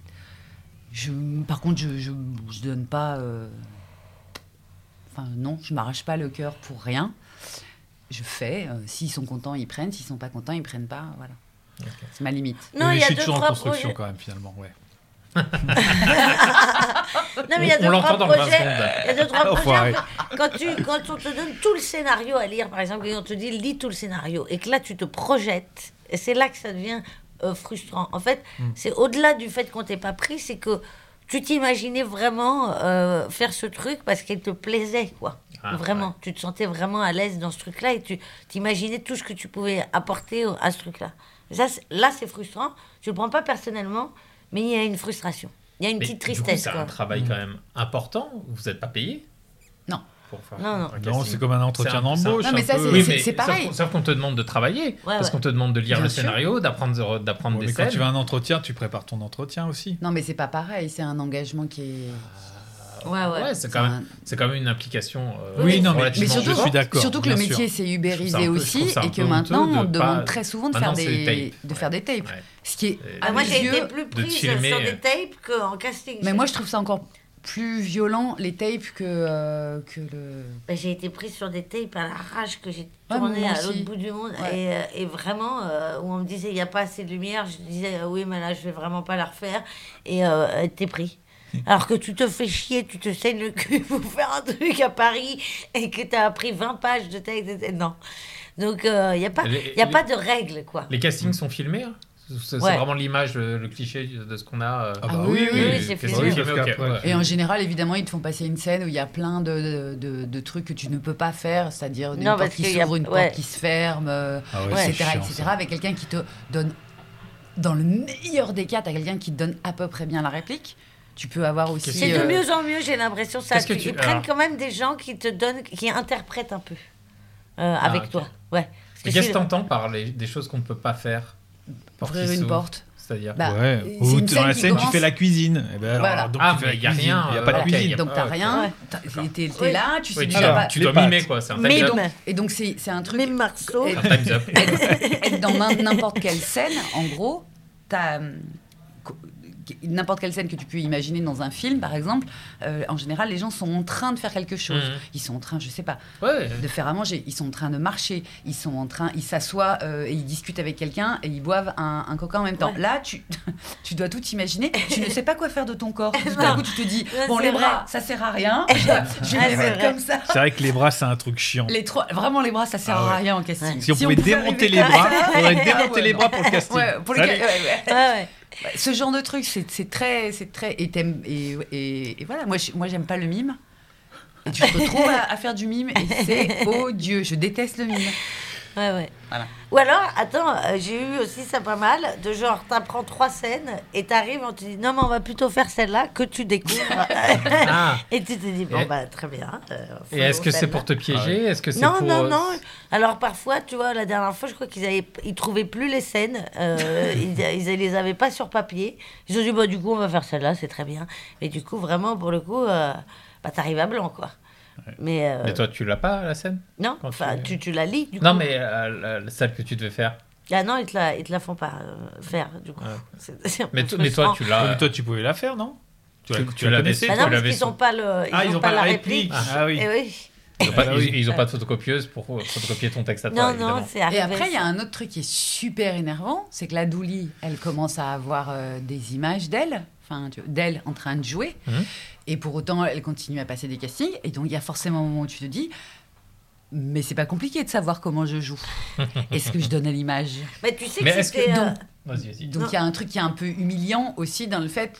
Je, par contre, je, je, je donne pas. euh, Enfin, non, je m'arrache pas le cœur pour rien. Je fais. euh, S'ils sont contents, ils prennent. S'ils sont pas contents, ils prennent pas. Voilà. C'est ma limite. Non, Mais il y je a suis deux, toujours en trois construction projets. quand même finalement. Ouais. Non, mais il y a On- deux, on trois dans le 20 projets. Il y a deux, trois projets. Quand, tu, quand on te donne tout le scénario à lire, par exemple, et on te dit lis tout le scénario, et que là tu te projettes, et c'est là que ça devient euh, frustrant. En fait, Hmm. c'est au-delà du fait qu'on t'ait pas pris, c'est que tu t'imaginais vraiment euh, faire ce truc parce qu'il te plaisait, quoi. Ah, vraiment, tu te sentais vraiment à l'aise dans ce truc-là et tu t'imaginais tout ce que tu pouvais apporter à ce truc-là. Ça, là, c'est frustrant. Tu le prends pas personnellement, mais il y a une frustration. Il y a une Mais petite tristesse. c'est un travail quand même important. Vous n'êtes pas payé. Pour faire Non, non. un Non, c'est comme un entretien un- d'embauche. Non, mais un ça, peu. c'est- Oui, c'est- mais c'est sauf pareil. qu'on- Sauf qu'on te demande de travailler, parce ouais. qu'on te demande de lire Bien le sûr. scénario, d'apprendre d'apprendre Ouais, des mais quand tu vas à un entretien, tu prépares ton entretien aussi. Non, mais c'est pas pareil. C'est un engagement qui est. Ouais, ouais. Ouais, c'est quand, même- c'est quand même une implication. euh, Oui, non, mais- surtout, je suis d'accord, surtout que le métier sûr. s'est ubérisé un peu- aussi un et que maintenant on de demande pas- très souvent de Maintenant, faire des, de faire des tapes. Ouais. Ce qui est Ah, moi, j'ai été plus de prise filmer, sur euh, des tapes qu'en casting. Mais moi je trouve ça encore plus violent les tapes que, euh, que le. Bah, j'ai été prise sur des tapes à l'arrache que j'ai Ouais, tourné à l'autre bout du monde. Ouais. Et, euh, et vraiment, euh, où on me disait, il n'y a pas assez de lumière, je disais, oui, mais là, je vais vraiment pas la refaire. Et euh, t'es pris. Alors que tu te fais chier, tu te saignes le cul pour faire un truc à Paris et que tu as appris 20 pages de texte. et- Non. Donc, il n'y a, pas, Les- y a les- pas de règles, quoi. Les castings sont filmés hein C'est Ouais. vraiment l'image, le, le cliché de ce qu'on a. euh, Ah bah Ah oui, oui, oui, oui, c'est casting filmé. filmé, Parce ok, qu'après- ouais. Et en général, évidemment, ils te font passer une scène où il y a plein de, de, de- de trucs que tu ne peux pas faire, c'est-à-dire une Non, porte qui a- s'ouvre, une ouais. porte qui se ferme, euh, Ah etc., chiant, etc., ça. avec quelqu'un qui te donne, dans le meilleur des cas, tu as quelqu'un qui te donne à peu près bien la réplique. Tu peux avoir aussi... C'est euh, de mieux en mieux, j'ai l'impression. Ça, tu- tu- Ils prennent quand même des gens qui te donnent, qui interprètent un peu euh, Ah, avec toi. Ouais. Que qu'est-ce que t'entends par les, des choses qu'on ne peut pas faire Ouvrir une porte. C'est-à-dire Bah, ouais. Ou dans la qui scène, tu fais la cuisine. Eh ben, alors, Voilà. donc Ah, tu fais il y a cuisine. rien, Il n'y a euh, pas de ok, cuisine. il y a- Donc t'as Ah, rien, t'es t'es Oui. là, tu sais tu, déjà pas... tu dois mimer quoi, c'est un time up. donc, et donc c'est c'est un truc... Même Marceau. être- dans n'im- n'importe quelle scène, en gros, t'as hum, co- n'importe quelle scène que tu peux imaginer dans un film, par exemple, euh, en général, les gens sont en train de faire quelque chose. Mhm. Ils sont en train, je sais pas, Ouais. de faire à manger. Ils sont en train de marcher. Ils sont en train, ils s'assoient euh, et ils discutent avec quelqu'un et ils boivent un, un coca en même temps. Ouais. Là, tu, tu dois tout imaginer. Tu ne sais pas quoi faire de ton corps. Tout d'un coup, tu te dis Ouais, bon, les vrai. bras, ça sert à rien. Je, vais Ah, les c'est mettre vrai. comme ça. C'est vrai que les bras, c'est un truc chiant. Les trois, vraiment, les bras, ça sert Ah ouais. à rien en casting. Si on pouvait pouvait démonter les bras, on aurait démonté ouais, les bras pour le casting. Ouais, pour les Bah, Ce genre de truc, c'est très, c'est très, et, t'aimes- et, et, et voilà. Moi, je- moi, j'aime pas le mime. Et tu te retrouves à, à faire du mime et c'est odieux. Je déteste le mime. Ouais, ouais. Voilà. Ou alors, attends, euh, j'ai eu aussi ça pas mal, de genre, t'apprends trois scènes et t'arrives, on te dit, non, mais on va plutôt faire celle-là que tu découvres. Ah. Et tu te dis, bon, Et- bah, très bien. euh, Et est-ce que c'est pour te piéger Est-ce que c'est Non, pour non, euh, non. Alors parfois, tu vois, la dernière fois, je crois qu'ils avaient, ils trouvaient plus les scènes. euh, ils, ils les avaient pas sur papier. Ils ont dit, bah, du coup, on va faire celle-là, c'est très bien. Et du coup, vraiment, pour le coup, euh, bah, t'arrives à blanc, quoi. Mais, euh, Mais toi, tu l'as pas la scène non, quand enfin, tu- tu, tu la lis, du Non, coup. mais euh, la- celle que tu devais faire. Ah non, ils te la, ils te la font pas euh, faire, du coup. Ouais. C'est- c'est- Mais, toi, tu l'as. mais toi, tu pouvais la faire, non? Tu, Tu- tu tu la l'avais Bah non, parce qu'ils su. n'ont pas, le, ils Ah, ont pas la réplique. Ah oui. Eh oui. Ils n'ont pas, Ah ils- ils ont pas de photocopieuse pour photocopier ton texte à toi, Non, évidemment. non, c'est arrivé. Et après, il y a un autre truc qui est super énervant, c'est que la Douli, elle commence à avoir euh, des images d'elle, enfin, d'elle en train de jouer, Mhm. et pour autant, elle continue à passer des castings, et donc il y a forcément un moment où tu te dis, mais c'est pas compliqué de savoir comment je joue. Est-ce que je donne à l'image? Mais tu sais que c'était... euh. Donc il y a un truc qui est un peu humiliant aussi dans le fait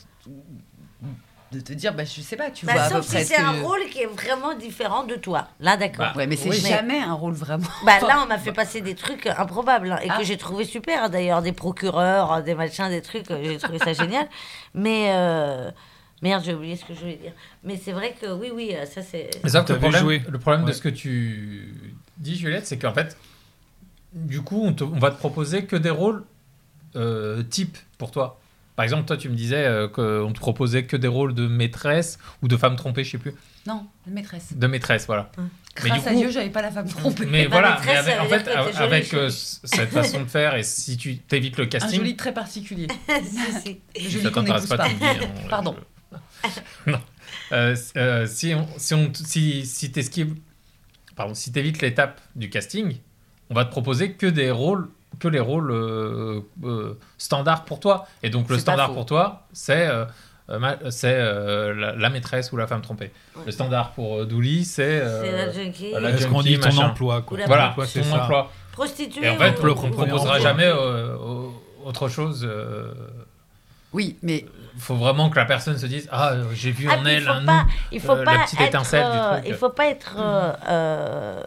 de te dire, bah je sais pas, tu bah, vois à peu sauf près ce c'est un que- rôle qui est vraiment différent de toi. Là, d'accord. Bah, Ouais, mais c'est Oui. jamais un rôle vraiment. Bah, là, on m'a fait passer des trucs improbables hein, et Ah. que j'ai trouvé super. hein, D'ailleurs, des procureurs, des machins, des trucs. euh, J'ai trouvé ça génial. Mais euh, merde, j'ai oublié ce que je voulais dire. Mais c'est vrai que oui, oui, euh, ça c'est. Que le problème, joué. le problème de ce que tu dis, Juliette, c'est qu'en fait, du coup, on, te- on va te proposer que des rôles euh, type pour toi. Par exemple, toi, tu me disais euh, qu'on te proposait que des rôles de maîtresse ou de femme trompée, je sais plus. Non, la maîtresse. De maîtresse, voilà. Mais Grâce du à coup- Dieu, j'avais pas la femme trompée. Mais Ma voilà, mais avec, ça en fait, jolie, avec euh, cette façon de faire et si tu t'évites le Un casting, joli très particulier. Si, si. Ça joli qu'on t'intéresse pas, on- Pardon. je- non. Euh, euh, si on, si on, si, si t'esquives, pardon, si t'évites l'étape du casting, on va te proposer que des rôles, que les rôles euh, euh, standards pour toi. Et donc le pas standard pour toi, c'est euh, euh, euh, la, la maîtresse ou la femme trompée. Le standard pour euh, Douli, c'est euh, C'est la junkie. la Est-ce qu'on junkie, dit ton machin. emploi quoi? Voilà, Ton emploi, son c'est ça. emploi. Prostituée. Et en fait, on ne proposera jamais euh, au- autre chose. euh, Oui, mais faut vraiment que la personne se dise Ah, j'ai vu Ah, en elle il faut un pas, nous. il faut euh, la pas petite être, étincelle du truc. il faut pas être, euh, euh,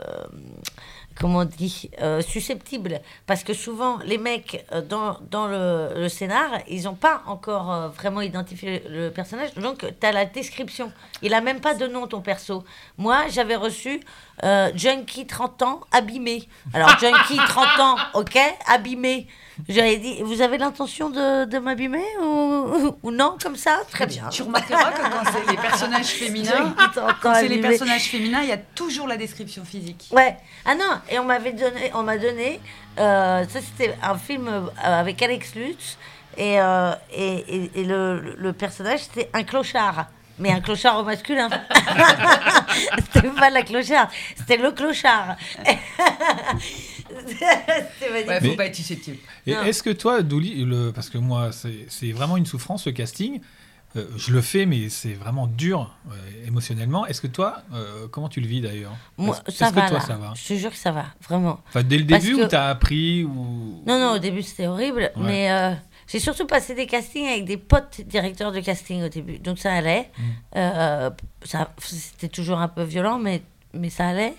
comment on dit, euh, susceptible, parce que souvent les mecs euh, dans, dans le, le scénar, ils n'ont pas encore euh, vraiment identifié le personnage, donc tu as la description. Il a même pas de nom ton perso. Moi, j'avais reçu junkie 30 ans abîmé. Alors junkie 30 ans, ok, abîmé. J'avais dit, vous avez l'intention de, de m'abîmer ou, ou non comme ça? Très bien. tu remarqueras que quand c'est les personnages féminins, Junkie 30 ans quand c'est les personnages féminins, il y a toujours la description physique. Ouais. Ah non, et on m'avait donné, on m'a donné, euh, ça c'était un film euh, avec Alex Lutz, et, euh, et, et, et le, le personnage c'était un clochard. mais un clochard au masculin. c'était pas la clocharde, c'était le clochard. magnifique. Ouais, faut Mais- pas être susceptible. Et Non. est-ce que toi, Douli, le... parce que moi, c'est c'est vraiment une souffrance, ce casting. Euh, je le fais, mais c'est vraiment dur euh, émotionnellement. Est-ce que toi, euh, comment tu le vis d'ailleurs? Moi, Est-ce- ça est-ce va que toi, là. ça va? Je te jure que ça va, vraiment. Enfin, dès le Parce début que- où t'as appris ou... Non, non, au début c'était horrible, Ouais. mais euh, j'ai surtout passé des castings avec des potes directeurs de casting au début, donc ça allait. Mm. Euh, ça, c'était toujours un peu violent, mais, mais ça allait.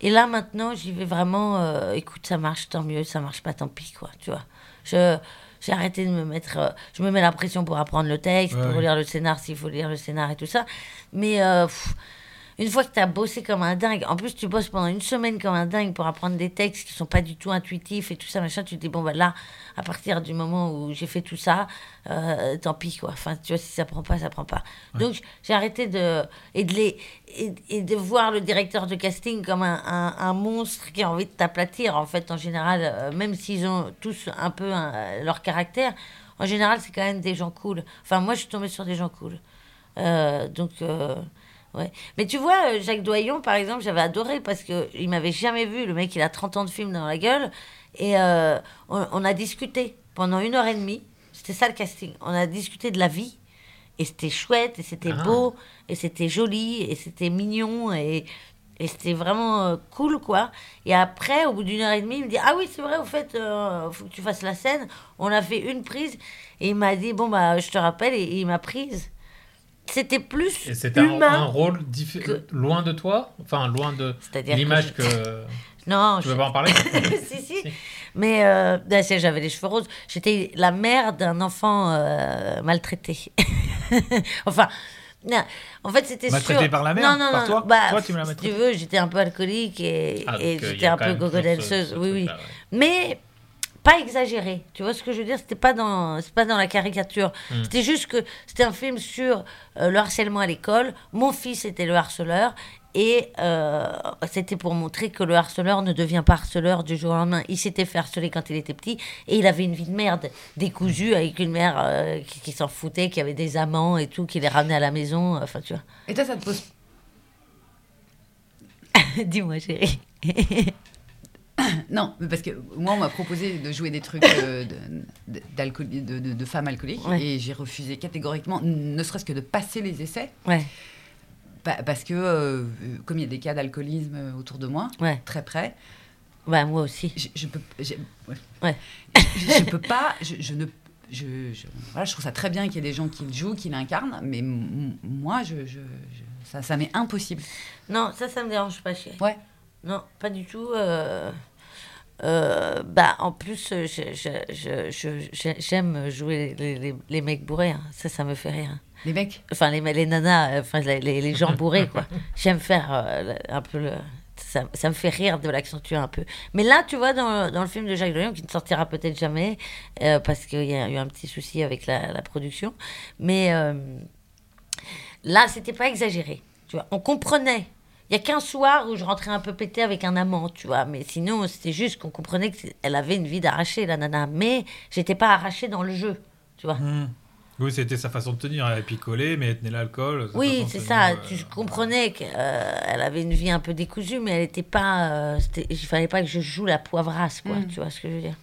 Et là maintenant, j'y vais vraiment. euh, écoute, ça marche, tant mieux. Ça marche pas, tant pis, quoi. Tu vois. Je j'ai arrêté de me mettre. euh, je me mets la pression pour apprendre le texte, Ouais, pour lire le scénar s'il faut lire le scénar et tout ça. Mais euh, pff, une fois que tu as bossé comme un dingue, en plus tu bosses pendant une semaine comme un dingue pour apprendre des textes qui sont pas du tout intuitifs et tout ça, machin, tu te dis, bon, bah là, à partir du moment où j'ai fait tout ça, euh, tant pis, quoi. Enfin, tu vois, si ça prend pas, ça prend pas. Donc, j'ai arrêté de. Et de, les, et, et de voir le directeur de casting comme un, un, un monstre qui a envie de t'aplatir, en fait, en général, euh, même s'ils ont tous un peu un- leur caractère, en général, c'est quand même des gens cool. Enfin, moi, je suis tombée sur des gens cool. Euh, donc. Ouais. Mais tu vois, euh, Jacques Doyon, par exemple, j'avais adoré parce qu'il m'avait jamais vu. Le mec, il a 30 ans de film dans la gueule. Et euh, on, on a discuté pendant une heure et demie. C'était ça le casting. On a discuté de la vie. Et c'était chouette, et c'était Ah. beau, et c'était joli, et c'était mignon, et, et c'était vraiment euh, cool, quoi. Et après, au bout d'une heure et demie, il me dit Ah oui, c'est vrai, au fait, euh, faut que tu fasses la scène. On a fait une prise, et il m'a dit Bon, bah, je te rappelle, et, et il m'a prise. C'était plus Et c'était un, humain. un rôle que- loin de toi Enfin, loin de l'image que que... Non, Tu je- veux pas en parler si, si. Mais euh, j'avais les cheveux roses. J'étais la mère d'un enfant euh, maltraité. enfin, non, en fait, c'était Maltraité sûr- par la mère Non, non, Par non. toi Bah, Toi, tu me l'as si tu veux, j'étais un peu alcoolique et, Ah, et euh, j'étais un peu ce Oui, oui. ouais. Mais pas exagéré. Tu vois ce que je veux dire? C'était pas dans, c'est pas dans la caricature. Hmm. C'était juste que c'était un film sur euh, le harcèlement à l'école. Mon fils était le harceleur. Et euh, c'était pour montrer que le harceleur ne devient pas harceleur du jour au lendemain. Il s'était fait harceler quand il était petit et il avait une vie de merde, décousue, avec une mère euh, qui, qui s'en foutait, qui avait des amants et tout, qui les ramenait à la maison. Enfin, tu vois. Et toi, ça te pose. Dis-moi, chérie. Non, parce que moi, on m'a proposé de jouer des trucs euh, de, d'alcool- de, de- de femmes alcooliques Ouais. et j'ai refusé catégoriquement, ne serait-ce que de passer les essais, Ouais, pa- parce que euh, comme il y a des cas d'alcoolisme autour de moi, ouais. très près, Bah, moi aussi. je, je peux, je, je peux pas, je, je ne, je, je- voilà, je trouve ça très bien qu'il y ait des gens qui le jouent, qui l'incarnent, mais moi, je, je- je- ça, ça m'est impossible. Non, ça, ça me dérange pas, chérie. Ouais. Non, pas du tout. euh, euh, bah, en plus, euh, je- je- je- j'aime jouer les, les- les mecs bourrés. hein. Ça, ça me fait rire. Les mecs, Enfin, les, les nanas, euh, enfin, les, les- gens bourrés, quoi. J'aime faire euh, un peu le. Ça, ça me fait rire de l'accentuer un peu. Mais là, tu vois, dans, dans le film de Jacques Dorion, qui ne sortira peut-être jamais, euh, parce qu'il y a eu un petit souci avec la, la production, mais là, c'était pas exagéré. Tu vois, on comprenait. Il y a qu'un soir où je rentrais un peu pété avec un amant, tu vois. Mais sinon, c'était juste qu'on comprenait qu'elle avait une vie d'arraché, la nana. Mais j'étais pas arrachée dans le jeu, tu vois. Hmm. Oui, c'était sa façon de tenir. Elle picolait, mais elle tenait l'alcool. Oui, c'est tenir, ça. euh, Tu comprenais qu'elle avait une vie un peu décousue, mais elle n'était pas. euh, c'était- il fallait pas que je joue la poivrasse, quoi. Mm. Tu vois ce que je veux dire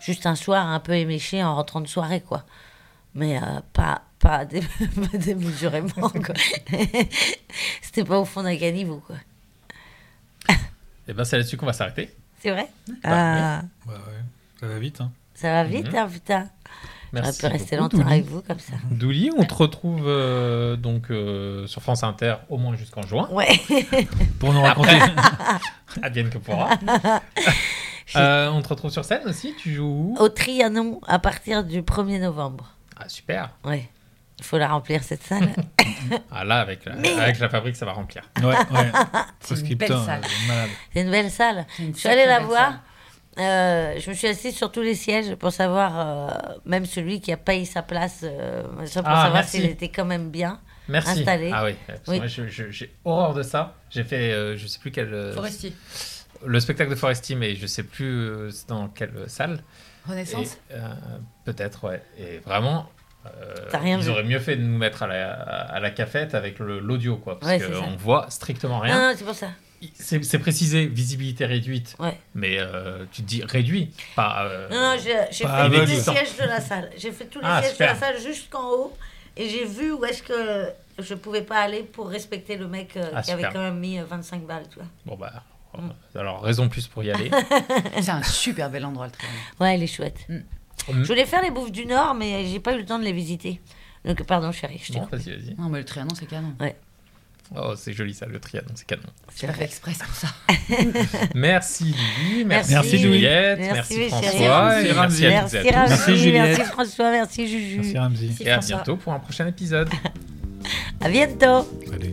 Juste un soir un peu éméché en rentrant de soirée, quoi. Mais euh, pas, pas, dé- pas démesurément, quoi. C'était pas au fond d'un caniveau, quoi. Et ben, c'est là-dessus qu'on va s'arrêter. C'est vrai Bah, Ah, Ouais, ouais. Ça va vite, hein. Ça va vite, Mhm. hein, putain. Merci pu rester beaucoup, longtemps Douli. avec vous, comme ça. Douli, on te retrouve euh, donc euh, sur France Inter au moins jusqu'en juin. Ouais. Pour nous raconter. Advienne que pourra. Euh, on te retrouve sur scène aussi Tu joues où? Au Trianon, à partir du 1er novembre. Ah, super. Ouais. Il faut la remplir, cette salle. Ah, là, avec la, avec la fabrique, ça va remplir. ouais, ouais. C'est une belle salle. euh. C'est une belle salle. Je suis allée la voir. Euh, je me suis assise sur tous les sièges pour savoir, euh, même celui qui a payé sa place, euh, pour Ah, savoir s'il était quand même bien. Merci. Installé. Ah oui, parce que Oui. j'ai horreur de ça. J'ai fait, euh, je sais plus quel. euh, Forestier, le spectacle de Foresti, mais je sais plus euh, dans quelle salle. Renaissance. Euh, Peut-être, ouais. Et vraiment, Euh, T'as rien ils vu. auraient mieux fait de nous mettre à la, à la cafette avec l'audio, quoi. Parce Ouais, qu'on voit strictement rien. Non, non, c'est pour ça. C'est précisé, visibilité réduite. Ouais. Mais euh, tu te dis réduit, pas. euh, Non, non, j'ai fait tous les sièges de la salle. J'ai fait tous les Ah, sièges super. de la salle jusqu'en haut. Et j'ai vu où est-ce que je pouvais pas aller pour respecter le mec Ah, qui avait quand même mis euh, 25 balles, tu vois. Bon, bah. Mm. Alors, raison plus pour y aller. C'est un super bel endroit le Trianon. Ouais, il est chouette. Mm. Je voulais faire les bouffes du Nord, mais j'ai pas eu le temps de les visiter. Donc, pardon, chérie, je t'ai Bon, vas-y, vas-y. Non, mais le Trianon, c'est canon. Oh, c'est joli ça, le trianon, c'est canon. C'est pas fait exprès pour ça. Merci Lily, merci, Merci, Juliette, Merci, merci. François, et Merci, merci à Merci, à tous. Merci, Juliette. merci François, merci Juju. Merci Ramzi. Et à bientôt pour un prochain épisode. À bientôt. Allez.